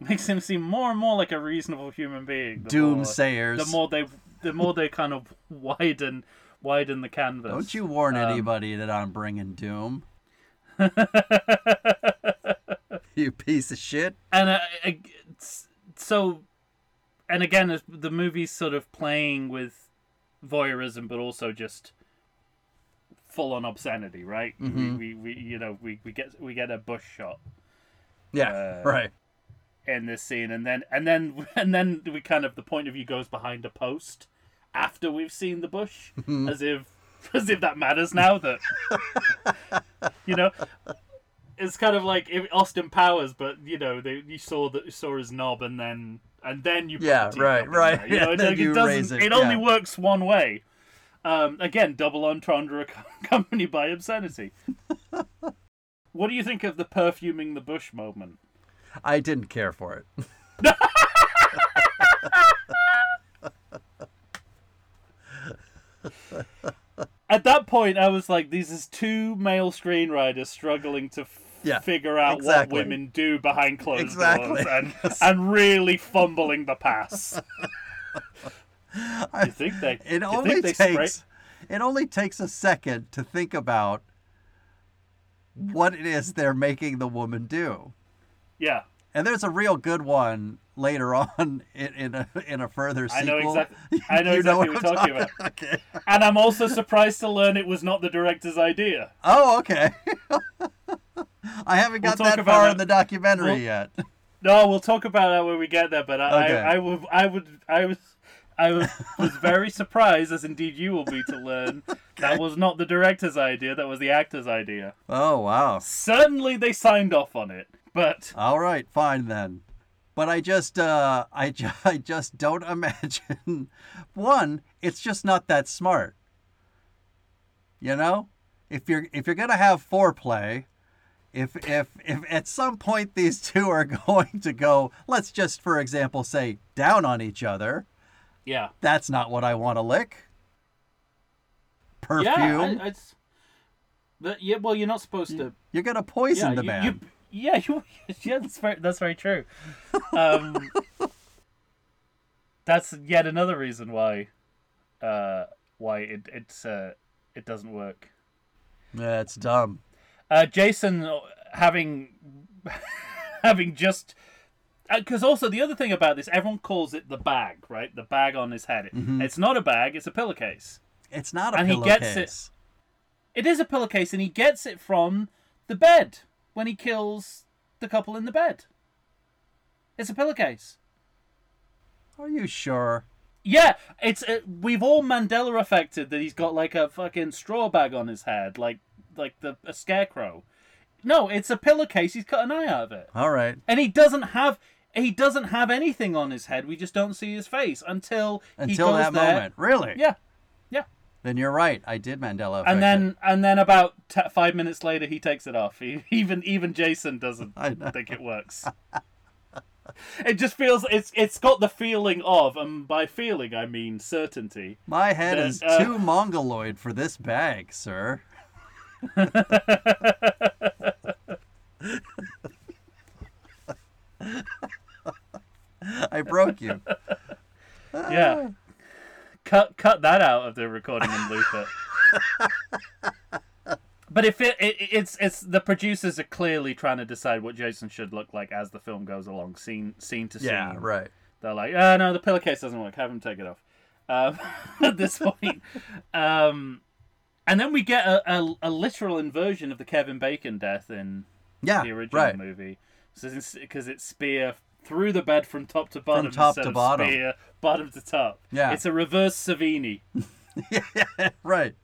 Makes him seem more and more like a reasonable human being. the more- Doomsayers. the more they the more they kind of widen widen the canvas. Don't you warn Um, anybody that I'm bringing doom. you piece of shit. and uh, it's- so and again the movie's sort of playing with voyeurism but also just full on obscenity right Mhm. we, we, we you know we, we get we get a bush shot Yeah, Uh, right. in this scene and then and then and then we kind of the point of view goes behind a post after we've seen the bush as if as if that matters now that you know it's kind of like Austin Powers but you know they, you saw that you saw his knob and then and then you Yeah, right, right. there, you Yeah, know, it, then like, you it doesn't it, it only yeah. works one way um, again double entendre accompanied by obscenity what do you think of the perfuming the bush moment I didn't care for it. at that point, I was like, "These is two male screenwriters struggling to Yeah, figure out exactly. what women do behind closed Exactly. doors and and really fumbling the pass." you think they? It only they takes spray- it only takes a second to think about what it is they're making the woman do. Yeah, And there's a real good one later on in, in a in a further I sequel. know exactly. I know exactly what what I'm you're talking about, Okay. and I'm also surprised to learn it was not the director's idea. Oh, okay. I haven't got We'll that far that. in the documentary We'll- yet. No, we'll talk about that when we get there. But I, Okay. I, I would, I would, I was, I was, was very surprised, as indeed you will be to learn, that was not the director's idea, that was the actor's idea. Oh wow. Certainly they signed off on it, but All right, fine then. But I just, uh, I, ju- I just don't imagine. One, it's just not that smart. You know, if you're if you're gonna have foreplay, if if if at some point these two are going to go, let's just for example say down on each other, yeah. that's not what I want to lick. Perfume. Yeah, I, it's, but yeah, well, you're not supposed to you're gonna poison yeah, the you, man. you- yeah, you, yeah, that's very, that's very true. Um, that's yet another reason why, uh, why it it's uh, it doesn't work. Yeah, it's dumb. Uh, Jason uh, having having just because also the other thing about this, everyone calls it the bag, right? The bag on his head. Mm-hmm. It's not a bag; it's a pillowcase. It's not a And he gets it- It is a pillowcase, and he gets it from the bed when he kills the couple in the bed. It's a pillowcase. Are you sure? Yeah, it's uh, we've all Mandela affected that he's got like a fucking straw bag on his head, like like the a scarecrow. No, it's a pillowcase. He's cut an eye out of it, All right. and he doesn't have he doesn't have anything on his head. We just don't see his face until he Until goes that there. moment. Really? Yeah, yeah. Then you're right. I did Mandela effect. and it. then and then about t- five minutes later he takes it off he, even even jason doesn't I think it works it just feels it's it's got the feeling of and by feeling i mean certainty My head is uh, too mongoloid for this bag, sir. I broke you. yeah cut cut that out of the recording and loop it but if it, it it's it's the producers are clearly trying to decide what jason should look like as the film goes along scene scene to scene Yeah, right. They're like, oh no, the pillowcase doesn't work. Have him take it off. Um, at this point, um, and then we get a, a, a literal inversion of the Kevin Bacon death in Yeah, the original right. movie. So because it's spear through the bed from top to bottom, From top to bottom. spear bottom to top. Yeah. it's a reverse Savini, right.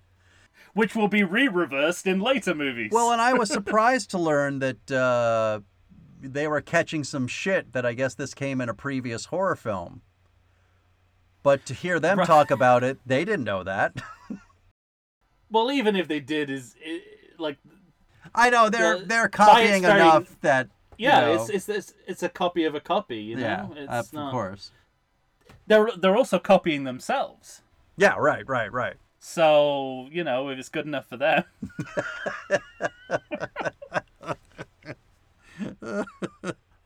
which will be re-reversed in later movies. Well, and I was surprised to learn that uh, they were catching some shit that I guess this came in a previous horror film. But to hear them Right. talk about it, they didn't know that. Well, even if they did, is it, like I know they're The- they're copying very- enough that you yeah, know, it's, it's it's it's a copy of a copy. You know, yeah, it's of not. course. They're they're also copying themselves. Yeah, right, right, right. So, you know, if it's good enough for them.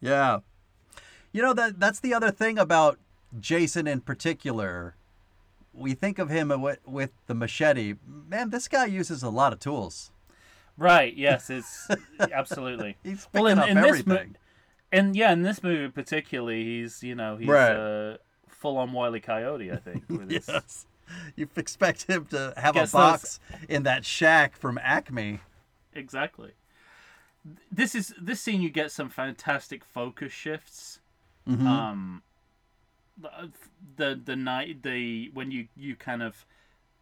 Yeah. You know that that's the other thing about Jason in particular. We think of him with, with the machete. Man, this guy uses a lot of tools. Right, yes, it's absolutely. He's Well, picking in- up in this mo- everything. And yeah, in this movie particularly, he's, you know, he's Right. uh, full on Wile E. Coyote, I think. With his, yes. You expect him to have Guess a box in that shack from Acme. Exactly. This is this scene you get some fantastic focus shifts. Mhm. Um the the the night the when you you kind of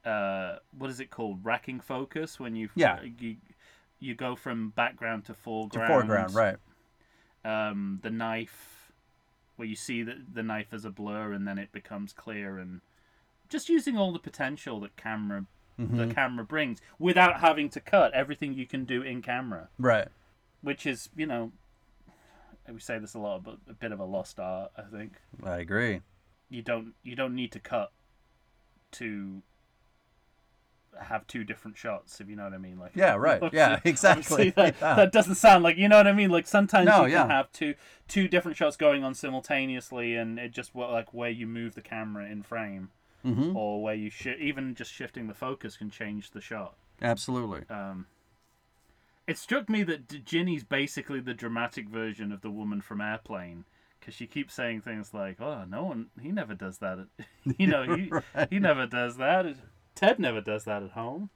uh what is it called racking focus when you Yeah. you you go from background to foreground to foreground foreground, right? um the knife where you see the, the knife as a blur and then it becomes clear and just using all the potential that camera Mm-hmm. the camera brings without having to cut everything you can do in camera Right. which is you know we say this a lot but a bit of a lost art i think I agree. you don't you don't need to cut to have two different shots if you know what i mean like Yeah, right. Yeah, exactly. that, Yeah. that doesn't sound like you know what i mean like sometimes No, you yeah. can have two two different shots going on simultaneously and it just like where you move the camera in frame Mm-hmm. or where you shi even just shifting the focus can change the shot Absolutely. um, it struck me that Ginny's basically the dramatic version of the woman from Airplane because she keeps saying things like, "Oh, no one, he never does that. At, you know, he Right. he never does that. Ted never does that at home.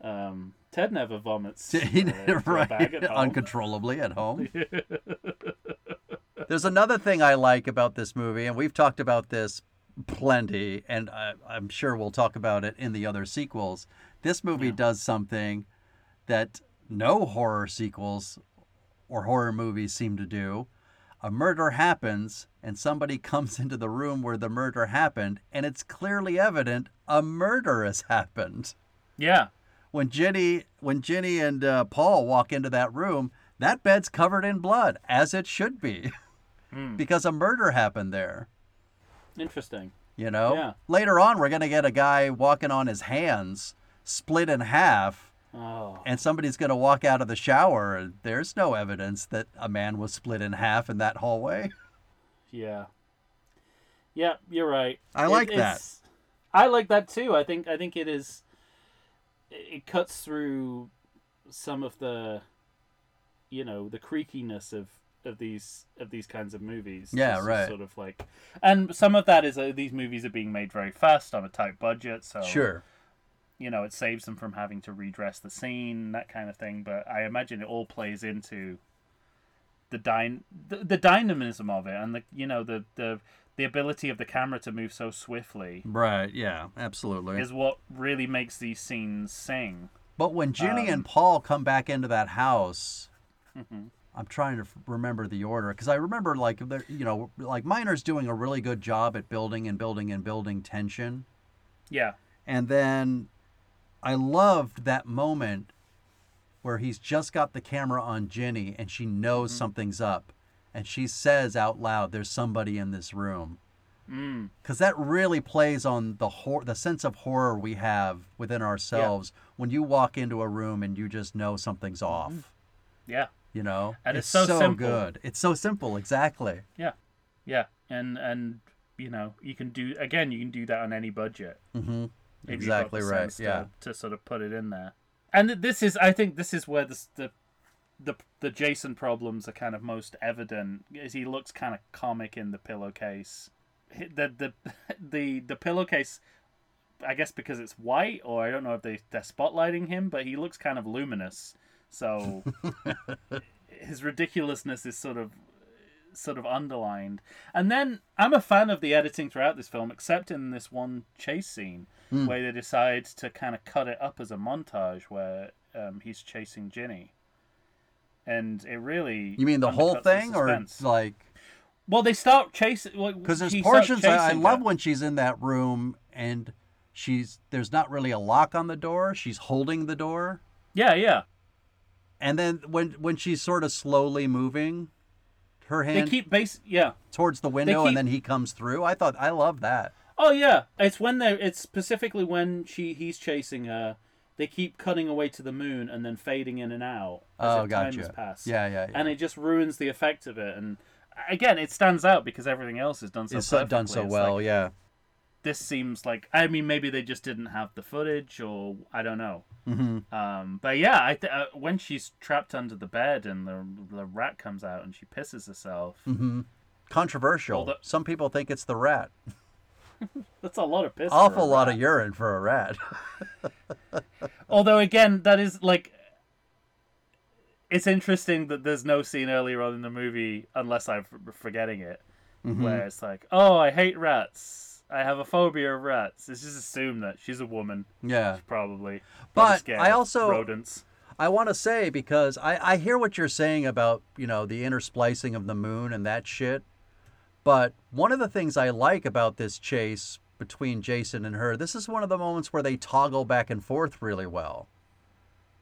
Um, Ted never vomits He uh, right at home. uncontrollably at home. There's another thing I like about this movie, and we've talked about this plenty, and I, I'm sure we'll talk about it in the other sequels. This movie does something that no horror sequels or horror movies seem to do. A murder happens, and somebody comes into the room where the murder happened, and it's clearly evident a murder has happened. Yeah. When Ginny, when Ginny and uh, Paul walk into that room, that bed's covered in blood, as it should be, because a murder happened there. Interesting. You know. Yeah. Later on, we're gonna get a guy walking on his hands, split in half, Oh. and somebody's gonna walk out of the shower. and There's no evidence that a man was split in half in that hallway. Yeah. Yeah, you're right. I like that. I like that too. I think I think it is it it cuts through some of the you know, the creakiness of of these of these kinds of movies. Yeah, Just right. Sort of like and some of that is uh, these movies are being made very fast on a tight budget, so Sure. You know, it saves them from having to redress the scene, that kind of thing. But I imagine it all plays into the dyn the, the dynamism of it, and the you know the the the ability of the camera to move so swiftly Right. Yeah. Absolutely. is what really makes these scenes sing. But when Ginny Um, and Paul come back into that house, Mhm. I'm trying to f- remember the order because I remember like you know like Miner's doing a really good job at building and building and building tension, Yeah, and then I loved that moment where he's just got the camera on Ginny and she knows Mm-hmm. something's up, and she says out loud, "There's somebody in this room." mm, because that really plays on the hor- the sense of horror we have within ourselves when you walk into a room and you just know something's off. yeah, You know, Mm-hmm. And it's so simple. good. It's so simple, exactly. yeah, yeah, and and you know you can do again you can do that on any budget. hmm if Exactly right. sense Yeah. To, to sort of put it in there. And this is, I think, this is where the the the, the Jason problems are kind of most evident. Is he looks kind of comic in the pillowcase. The the the the pillowcase. I guess because it's white, or I don't know if they they're spotlighting him, but he looks kind of luminous. So his ridiculousness is sort of sort of underlined. And then I'm a fan of the editing throughout this film, except in this one chase scene Hmm. where they decide to kind of cut it up as a montage where um, he's chasing Ginny. And it really You mean the whole undercuts the thing, or like well, they start chasing because there's portions I, I love her. when she's in that room and she's there's not really a lock on the door. She's holding the door, Yeah, yeah. and then when when she's sort of slowly moving her hand. They keep base. Yeah. towards the window, keep- and then he comes through. I thought I love that. Oh yeah, it's when they it's specifically when she he's chasing her. They keep cutting away to the moon and then fading in and out as Oh, if time gotcha. has passed. Yeah, yeah, yeah. And it just ruins the effect of it. And again, it stands out because everything else is done so it's so- done so It's well. like, yeah. This seems like I mean maybe they just didn't have the footage or I don't know. hmm Um, but yeah, I th- uh, when she's trapped under the bed and the the rat comes out and she pisses herself. hmm Controversial. The- Some people think it's the rat. That's a lot of piss. Awful a lot rat. of urine for a rat. Although again, that is like it's interesting that there's no scene earlier on in the movie, unless I'm forgetting it, Mm-hmm. where it's like, "Oh, I hate rats. I have a phobia of rats." It's just assumed that she's a woman, yeah. probably. But I also- rodents. I want to say because I, I hear what you're saying about, you know, the intersplicing of the moon and that shit. But one of the things I like about this chase between Jason and her, this is one of the moments where they toggle back and forth really well.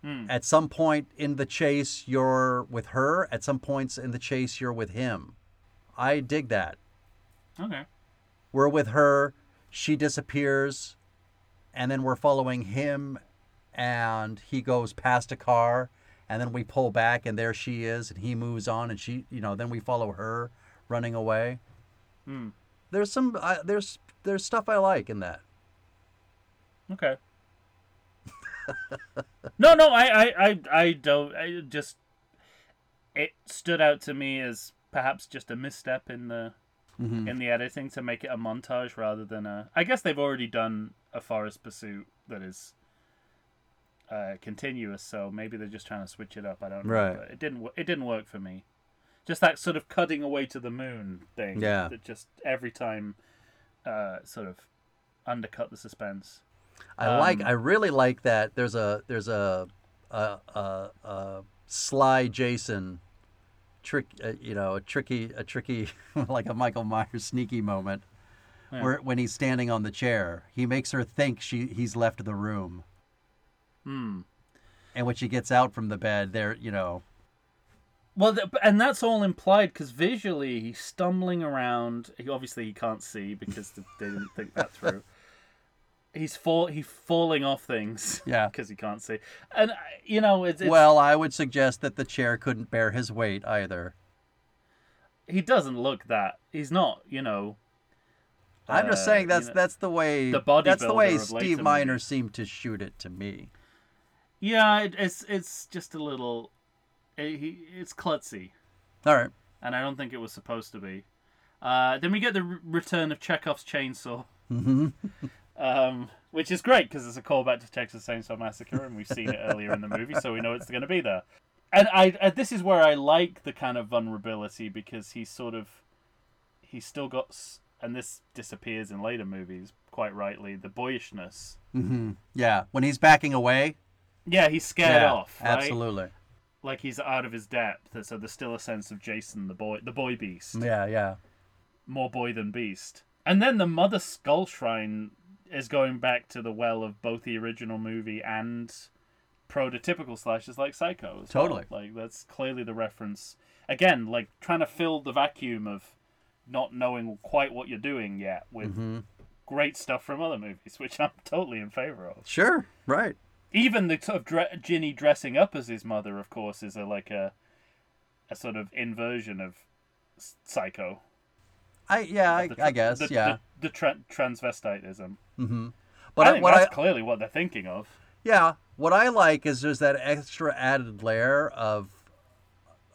Hmm. At some point in the chase, you're with her. At some points in the chase, you're with him. I dig that. Okay. We're with her, she disappears, and then we're following him, and he goes past a car, and then we pull back, and there she is, and he moves on, and she, you know, then we follow her running away. Hmm. There's some, uh, there's, there's stuff I like in that. Okay. no, no, I, I, I, I don't. I just it stood out to me as perhaps just a misstep in the Mhm. in the editing to make it a montage rather than a. I guess they've already done a forest pursuit that is uh, continuous, so maybe they're just trying to switch it up. I don't know. Right. But it didn't. It didn't work for me. Just that sort of cutting away to the moon thing. Yeah. That just every time uh, sort of undercut the suspense. I like. Um, I really like that. There's a there's a a, a, a sly Jason trick. Uh, you know, a tricky a tricky like a Michael Myers sneaky moment Yeah. where when he's standing on the chair, he makes her think she he's left the room, Hmm. and when she gets out from the bed, there you know. Well, th- and that's all implied because visually he's stumbling around. He, obviously, he can't see because they didn't think that through. He's fall he's falling off things. Yeah. because he can't see, and uh, you know it's, it's Well, I would suggest that the chair couldn't bear his weight either. he doesn't look that. He's not, you know. I'm just uh, saying you that's know- that's the way the that's the way Steve Miner seemed to shoot it to me. Yeah, it, it's it's just a little. It, he, it's klutzy, All right. and I don't think it was supposed to be. Uh, then we get the r- return of Chekhov's chainsaw. hmm um, which is great because it's a callback to Texas Chainsaw Massacre, and we've seen it earlier in the movie, so we know it's going to be there. And I, I, this is where I like the kind of vulnerability because he's sort of, he's still got, and this disappears in later movies quite rightly, the boyishness. hmm Yeah. When he's backing away. Yeah, he's scared yeah, off, right? Absolutely. Like he's out of his depth, so there's still a sense of Jason, the boy, the boy beast. Yeah. Yeah. more boy than beast. And then the Mother Skull Shrine is going back to the well of both the original movie and prototypical slashes like Psycho. As well. Totally. Like that's clearly the reference. Again, like trying to fill the vacuum of not knowing quite what you're doing yet with hmm great stuff from other movies, which I'm totally in favor of. Sure. Right. Even the sort of dre- Ginny dressing up as his mother, of course, is a like a a sort of inversion of Psycho. I yeah. I, tra- I guess. the, yeah. The, the tra- transvestitism. hmm But I I, think what I that's clearly what they're thinking of. yeah. What I like is there's that extra added layer of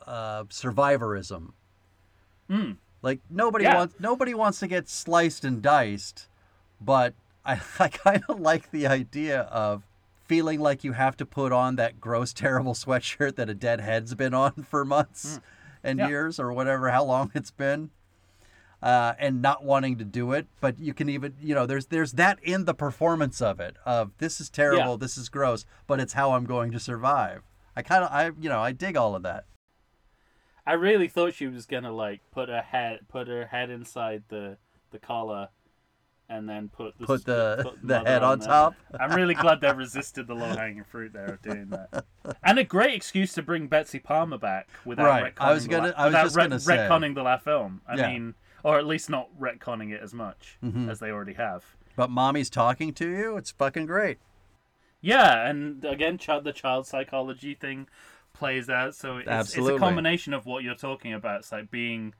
uh, survivorism. Hmm. Like nobody Yeah. wants nobody wants to get sliced and diced, but I, I kind of like the idea of feeling like you have to put on that gross, terrible sweatshirt that a dead head's been on for months and Hmm. Yeah. years or whatever, how long it's been, uh, and not wanting to do it. But you can even, you know, there's there's that in the performance of it. Of this is terrible, Yeah. this is gross, but it's how I'm going to survive. I kind of, I you know, I dig all of that. I really thought she was gonna like put her head put her head inside the the collar, and then put the Put the put the head on there. top. I'm really glad they resisted the low hanging fruit there of doing that, and a great excuse to bring Betsy Palmer back without Right. retconning I was the gonna- la- I was just gonna say. retconning the last film. I Yeah. mean, or at least not retconning it as much Mhm. as they already have. But mommy's talking to you. It's fucking great. Yeah, and again, child, the child psychology thing plays out. So it's, it's a combination of what you're talking about. It's like being,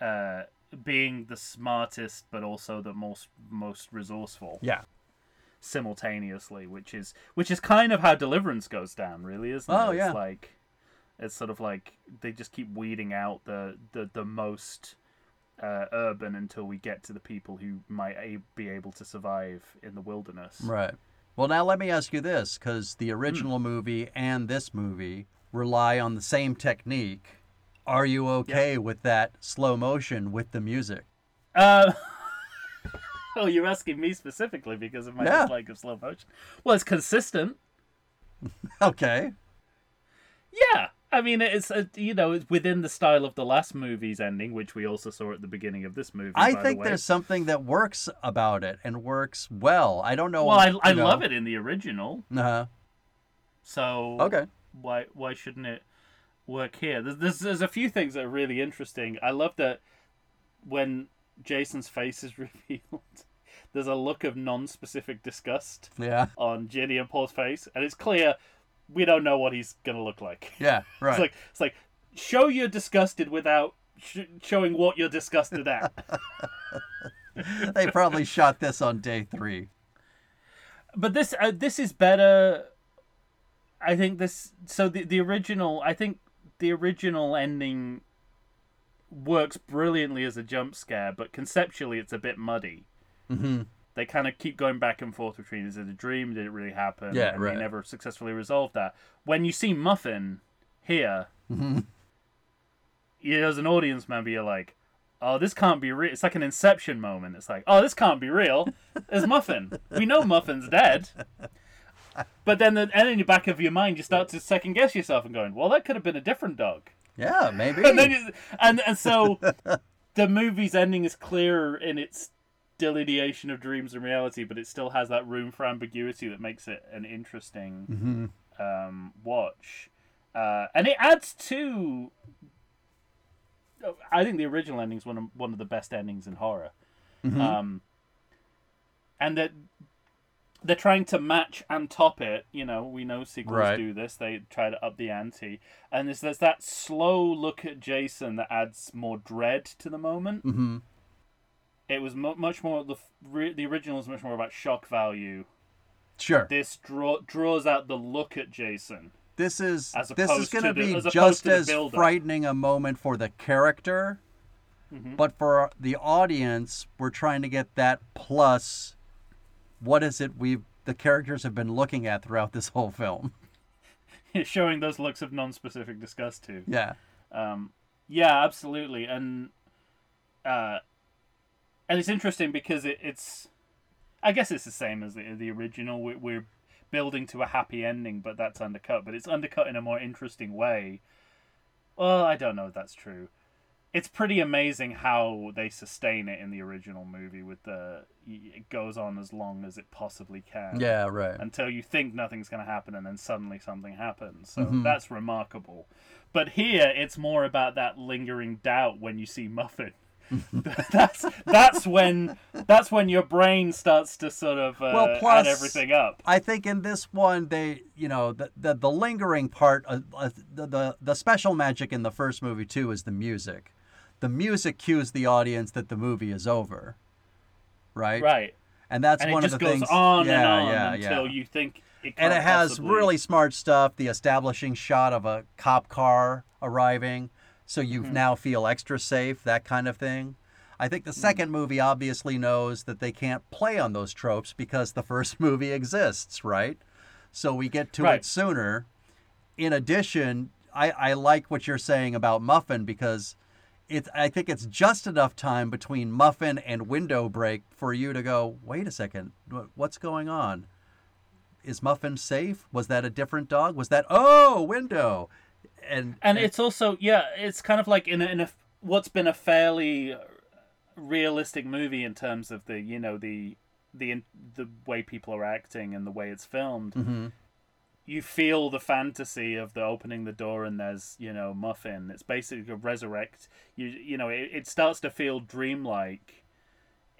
uh, being the smartest, but also the most most resourceful Yeah. simultaneously, which is which is kind of how Deliverance goes down, really, isn't it? Oh, It's yeah. like it's sort of like they just keep weeding out the the the most. Uh, urban until we get to the people who might a- be able to survive in the wilderness. Right. Well, now let me ask you this, because Hmm. the original movie and this movie rely on the same technique. Are you okay with that slow motion with the music? Uh, oh, you're asking me specifically because of my Yeah. dislike of slow motion. Well, it's consistent. Okay. Yeah, I mean, it's uh, you know it's within the style of the last movie's ending, which we also saw at the beginning of this movie. I by think the way. there's something that works about it and works well. I don't know. Well, I, I know. love it in the original, Uh-huh. so Okay. why why shouldn't it work here? There's, there's there's a few things that are really interesting. I love that when Jason's face is revealed, there's a look of non-specific disgust. Yeah. on Ginny and Paul's face, and it's clear we don't know what he's gonna look like. Yeah. Right. It's like it's like show you're disgusted without sh- showing what you're disgusted at. they probably shot this on day three. but this uh, this is better. I think this so the the original I think the original ending works brilliantly as a jump scare, but conceptually it's a bit muddy. hmm they kind of keep going back and forth between is it a dream did it really happen Yeah, and right. they never successfully resolved that when you see muffin here you as an audience member you're like oh, this can't be real. It's like an Inception moment. It's like, oh, this can't be real. There's Muffin. We know Muffin's dead. But then, the, and in the back of your mind, you start to second guess yourself and going, well, that could have been a different dog. Yeah, maybe. And then, you, and and so, the movie's ending is clearer in its delineation of dreams and reality, but it still has that room for ambiguity that makes it an interesting um, watch. Uh, and it adds to. I think the original ending is one of one of the best endings in horror, um, and that they're trying to match and top it. You know, we know sequels Right. do this; they try to up the ante, and there's there's that slow look at Jason that adds more dread to the moment. hmm It was mu much more the re- the original is much more about shock value. Sure. This draw draws out the look at Jason. This is As this is going to to the- be as just as frightening a moment for the character, Mm-hmm. but for the audience, we're trying to get that plus. What is it we the characters have been looking at throughout this whole film? showing those looks of non-specific disgust too. Yeah. Um, yeah, absolutely, and uh, and it's interesting because it, it's, I guess it's the same as the the original. We're, we're building to a happy ending, but that's undercut. But it's undercut in a more interesting way. Well, I don't know if that's true. It's pretty amazing how they sustain it in the original movie. With the it goes on as long as it possibly can Yeah. Right. until you think nothing's going to happen and then suddenly something happens. So Mhm. that's remarkable. But here it's more about that lingering doubt when you see Muffin. that's that's when that's when your brain starts to sort of uh, Well, plus- add everything up. I think in this one they, you know, the the, the lingering part, uh, uh, the, the the special magic in the first movie too is the music. The music cues the audience that the movie is over, right? Right. And that's And one of the goes things. on yeah, and on yeah, until yeah. you think it and it has possibly- really smart stuff. The establishing shot of a cop car arriving, so you Mm-hmm. now feel extra safe. That kind of thing. I think the Mm-hmm. second movie obviously knows that they can't play on those tropes because the first movie exists, right? So we get to Right. it sooner. In addition, I, I like what you're saying about Muffin because it's I think it's just enough time between Muffin and window break for you to go, wait a second, what's going on? Is Muffin safe? Was that a different dog? Was that oh window? And and it's also yeah it's kind of like in a, in a what's been a fairly realistic movie in terms of the you know the the the way people are acting and the way it's filmed Mhm. you feel the fantasy of the opening the door and there's you know muffin it's basically a resurrect you you know it, it starts to feel dreamlike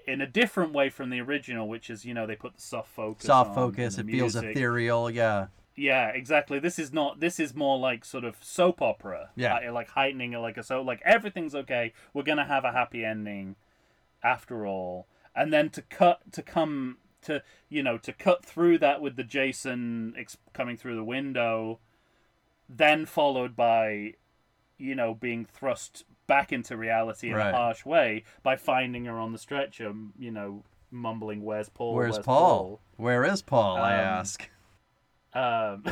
in a different way from the original which is you know they put the soft focus soft focus. It the feels ethereal. Yeah. Yeah, exactly. This is not. This is more like sort of soap opera. Yeah. like, like heightening it like a so like everything's okay. We're gonna have a happy ending, after all. And then to cut to come to you know to cut through that with the Jason ex- coming through the window, then followed by, you know, being thrust back into reality in Right. a harsh way by finding her on the stretcher. You know, mumbling, "Where's Paul? Where's Paul? Where is Paul? I Um, ask. Um,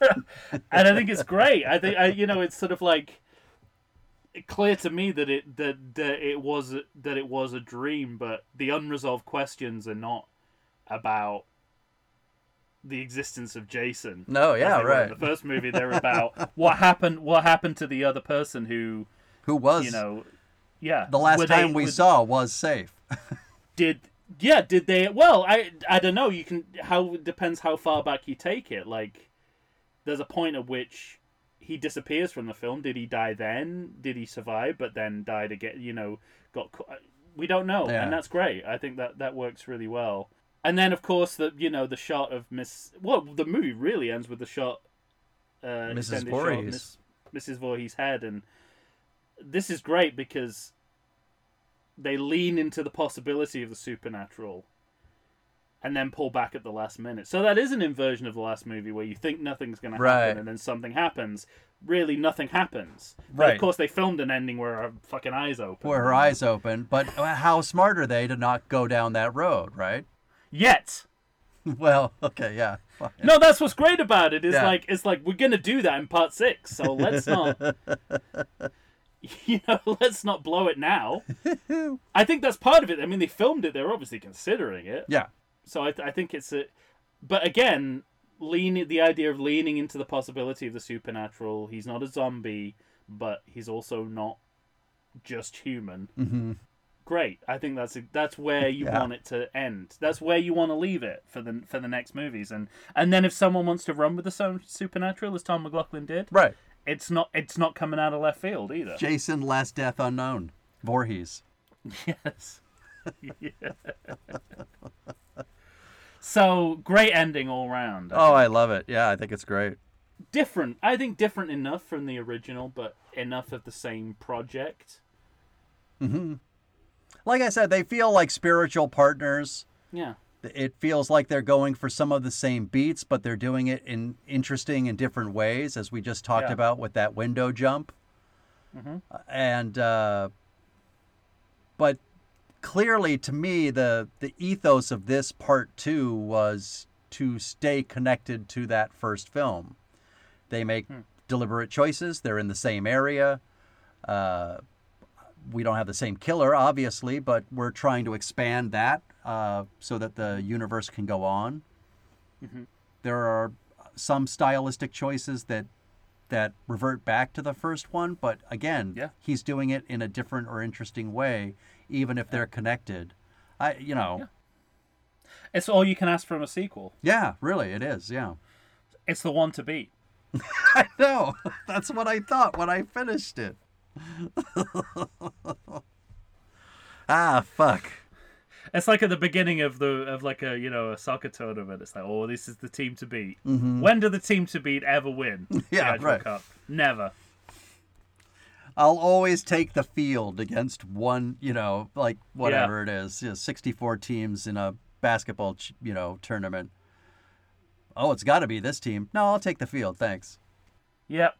and I think it's great. I think I, you know, it's sort of like clear to me that it that, that it was that it was a dream, but the unresolved questions are not about the existence of Jason. No, yeah, right. The first movie, they're about what happened. What happened to the other person who, Who was you know, yeah. the last were they- time we were- saw was safe. did yeah did they well i i don't know you can how it depends how far back you take it like there's a point at which he disappears from the film did he die then did he survive but then died again you know got we don't know Yeah. and that's great i think that that works really well and then of course the you know the shot of miss well the movie really ends with the shot uh Mrs. extended shot of Voorhees. Miss, mrs Voorhees' head and this is great because they lean into the possibility of the supernatural and then pull back at the last minute. So that is an inversion of the last movie where you think nothing's going to happen and then something happens. Really, nothing happens. But Right. of course, they filmed an ending where her fucking eyes open. Where her eyes open, but uh, how smart are they to not go down that road, right? Yet. well, okay, yeah. fine. No, that's what's great about it. Is Yeah. like it's like we're gonna do that in part six, so let's not. you know, let's not blow it now. I think that's part of it. I mean, they filmed it; they're obviously considering it. Yeah. So I, I think it's a, but again, lean the idea of leaning into the possibility of the supernatural. He's not a zombie, but he's also not just human. Mm-hmm. Great. I think that's a, that's where you Yeah. want it to end. That's where you want to leave it for the for the next movies. And and then if someone wants to run with the supernatural, as Tom McLoughlin did, Right. It's not it's not coming out of left field either. Jason, Last Death Unknown. Voorhees. Yes. Yeah. so great ending all round. Oh, I love it. Yeah, I think it's great. different. I think different enough from the original, but enough of the same project. hmm Like I said, they feel like spiritual partners. Yeah. It feels like they're going for some of the same beats, but they're doing it in interesting and different ways, as we just talked Yeah. about with that window jump. Mhm. And, uh, but clearly to me, the, the ethos of this part two was to stay connected to that first film. They make deliberate choices, they're in the same area. Uh, we don't have the same killer, obviously, but we're trying to expand that uh, so that the universe can go on. Mhm. There are some stylistic choices that that revert back to the first one, but again, Yeah. he's doing it in a different or interesting way, even if they're connected. I, you know, Yeah. It's all you can ask from a sequel. yeah, really, it is. Yeah, It's the one to beat. I know. That's what I thought when I finished it. ah, fuck. It's like at the beginning of the of like a you know a soccer tournament. It's like, oh, this is the team to beat. When do the team to beat ever win? the Yeah, right. Cup? Never. I'll always take the field against one, you know, like whatever it is, you know, 64 teams in a basketball, you know, tournament. Oh, it's got to be this team. No, I'll take the field, thanks. Yep.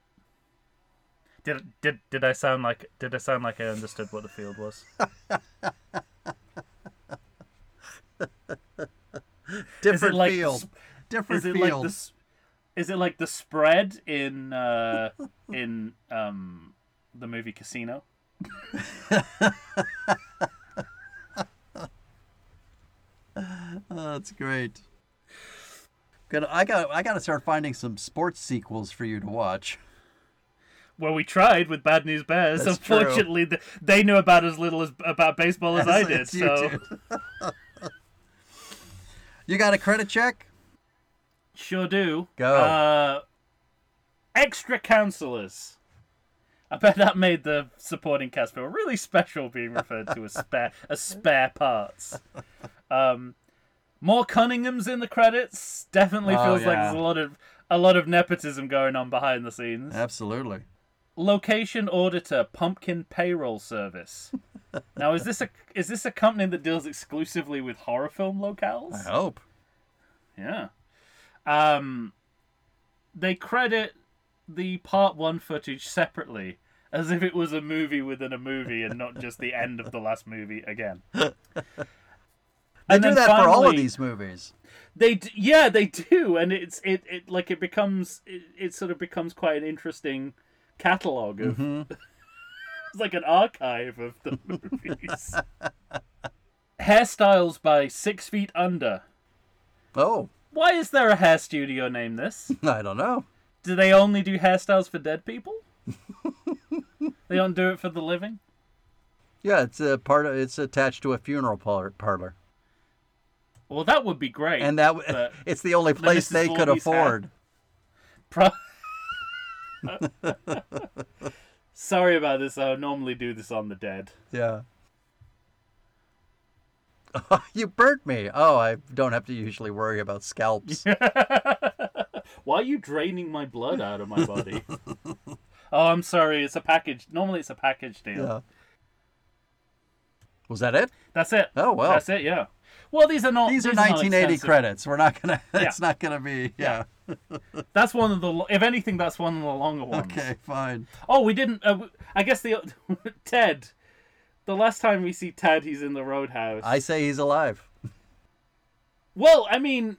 Did did did I sound like did I sound like I understood what the field was? Different like field. s- Different is it field. like the is it like the spread in uh in um the movie Casino? Oh, that's great. Good. I got. I got to start finding some sports sequels for you to watch. Well, we tried with Bad News Bears. That's true. Unfortunately, th they knew about as little as about baseball as I did. as you So did. You got a credit check? sure do. Go. Uh, extra counselors. I bet that made the supporting cast feel really special being referred to as spare as spare parts. Um, more Cunninghams in the credits definitely Oh, feels like there's a lot of a lot of nepotism going on behind the scenes. Absolutely. Location auditor, Pumpkin Payroll Service. now, is this a is this a company that deals exclusively with horror film locales? I hope. Yeah. Um, they credit the part one footage separately, as if it was a movie within a movie and not just the end of the last movie again. They And do that for all of these movies. They d- yeah they do, and it's it, it like it becomes it, it sort of becomes quite an interesting catalog of. Mm-hmm. it's like an archive of the movies. Hairstyles by Six Feet Under. Oh, Why is there a hair studio named this? I don't know. Do they only do hairstyles for dead people? they don't do it for the living? Yeah, it's a part of. It's attached to a funeral par- parlor, Well, that would be great. and that but it's the only place Mrs. they could Voorhees hat. afford. Pro- Sorry about this. I would normally do this on the dead. Yeah. you burnt me. Oh, I don't have to usually worry about scalps. Why are you draining my blood out of my body? oh, I'm sorry. It's a package. Normally, it's a package deal. yeah. Was that it? That's it. Oh, well. That's it. Yeah. Well, these are not. These are 1980 credits. We're not gonna. Yeah. It's not gonna be. Yeah. That's one of the. If anything, that's one of the longer ones. Okay, fine. Oh, we didn't. Uh, I guess the Ted. The last time we see Ted, he's in the roadhouse. I say he's alive. Well, I mean,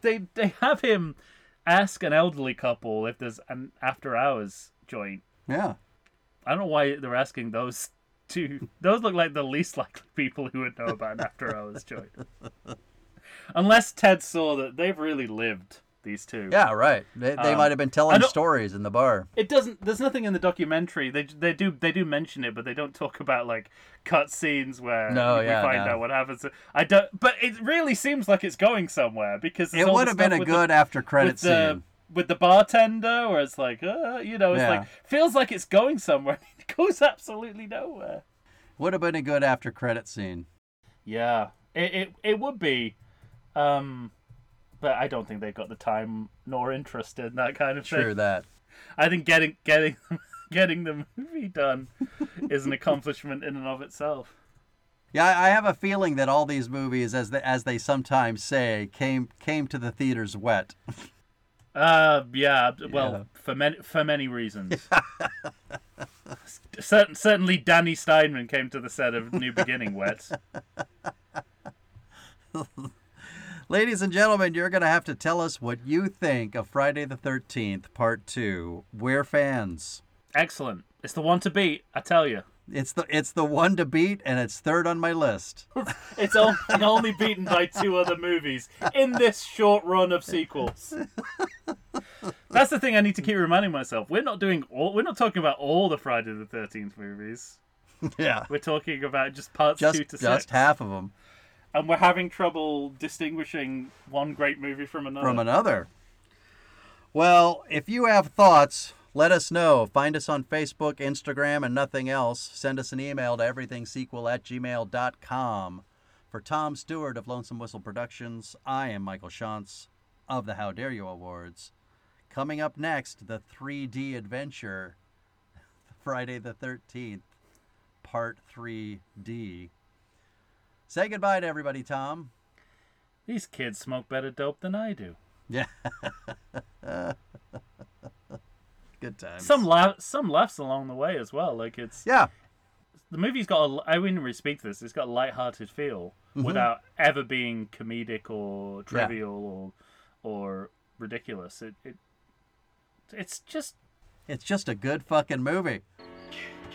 they they have him ask an elderly couple if there's an after hours joint, Yeah. I don't know why they're asking those two. Those look like the least likely people who would know about an After Hours joint. Unless Ted saw that they've really lived these two. Yeah, right. They, they Um, might have been telling stories in the bar. It doesn't. There's nothing in the documentary. They they do they do mention it, but they don't talk about like cut scenes where No, we yeah, find no. out what happens. I don't. But it really seems like it's going somewhere because It would have been a good the, after credit with the scene. With the bartender, where it's like, uh, you know, it's Yeah. like feels like it's going somewhere. It goes absolutely nowhere. Would have been a good after credit scene. Yeah, it it, it would be. Um, but I don't think they've got the time nor interest in that kind of thing. Sure that. I think getting getting getting the movie done is an accomplishment in and of itself. Yeah, I I have a feeling that all these movies, as they, as they sometimes say, came came to the theaters wet. Uh, yeah. Well, Yeah. for many for many reasons. Certain, certainly, Danny Steinmann came to the set of New Beginning wet. Ladies and gentlemen, you're going to have to tell us what you think of Friday the 13th, Part 2. We're fans. Excellent. It's the one to beat. I tell you. It's the it's the one to beat, and it's third on my list. It's only, only beaten by two other movies in this short run of sequels. That's the thing I need to keep reminding myself. We're not doing all. We're not talking about all the Friday the Thirteenth movies. yeah, We're talking about just parts two just to just six, half of them and we're having trouble distinguishing one great movie from another. from another. Well, if you have thoughts, let us know. Find us on Facebook, Instagram, and nothing else. Send us an email to everythingsequel at gmail.com. For Tom Stewart of Lonesome Whistle Productions, I am Michael Shantz of the How Dare You Awards. Coming up next, the 3D adventure, Friday the 13th, Part 3D. Say goodbye to everybody, Tom. These kids smoke better dope than I do. Yeah. Good times. Some laugh, some laughs along the way as well. Like it's Yeah. the movie's got. A, I wouldn't really speak to this. It's got a light-hearted feel Mm-hmm. without ever being comedic or trivial or or ridiculous. It, it it's just It's just a good fucking movie.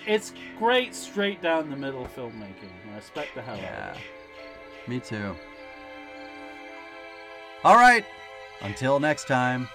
it's great straight down the middle filmmaking. I respect the hell out of Yeah. it. Me too. All right. Until next time.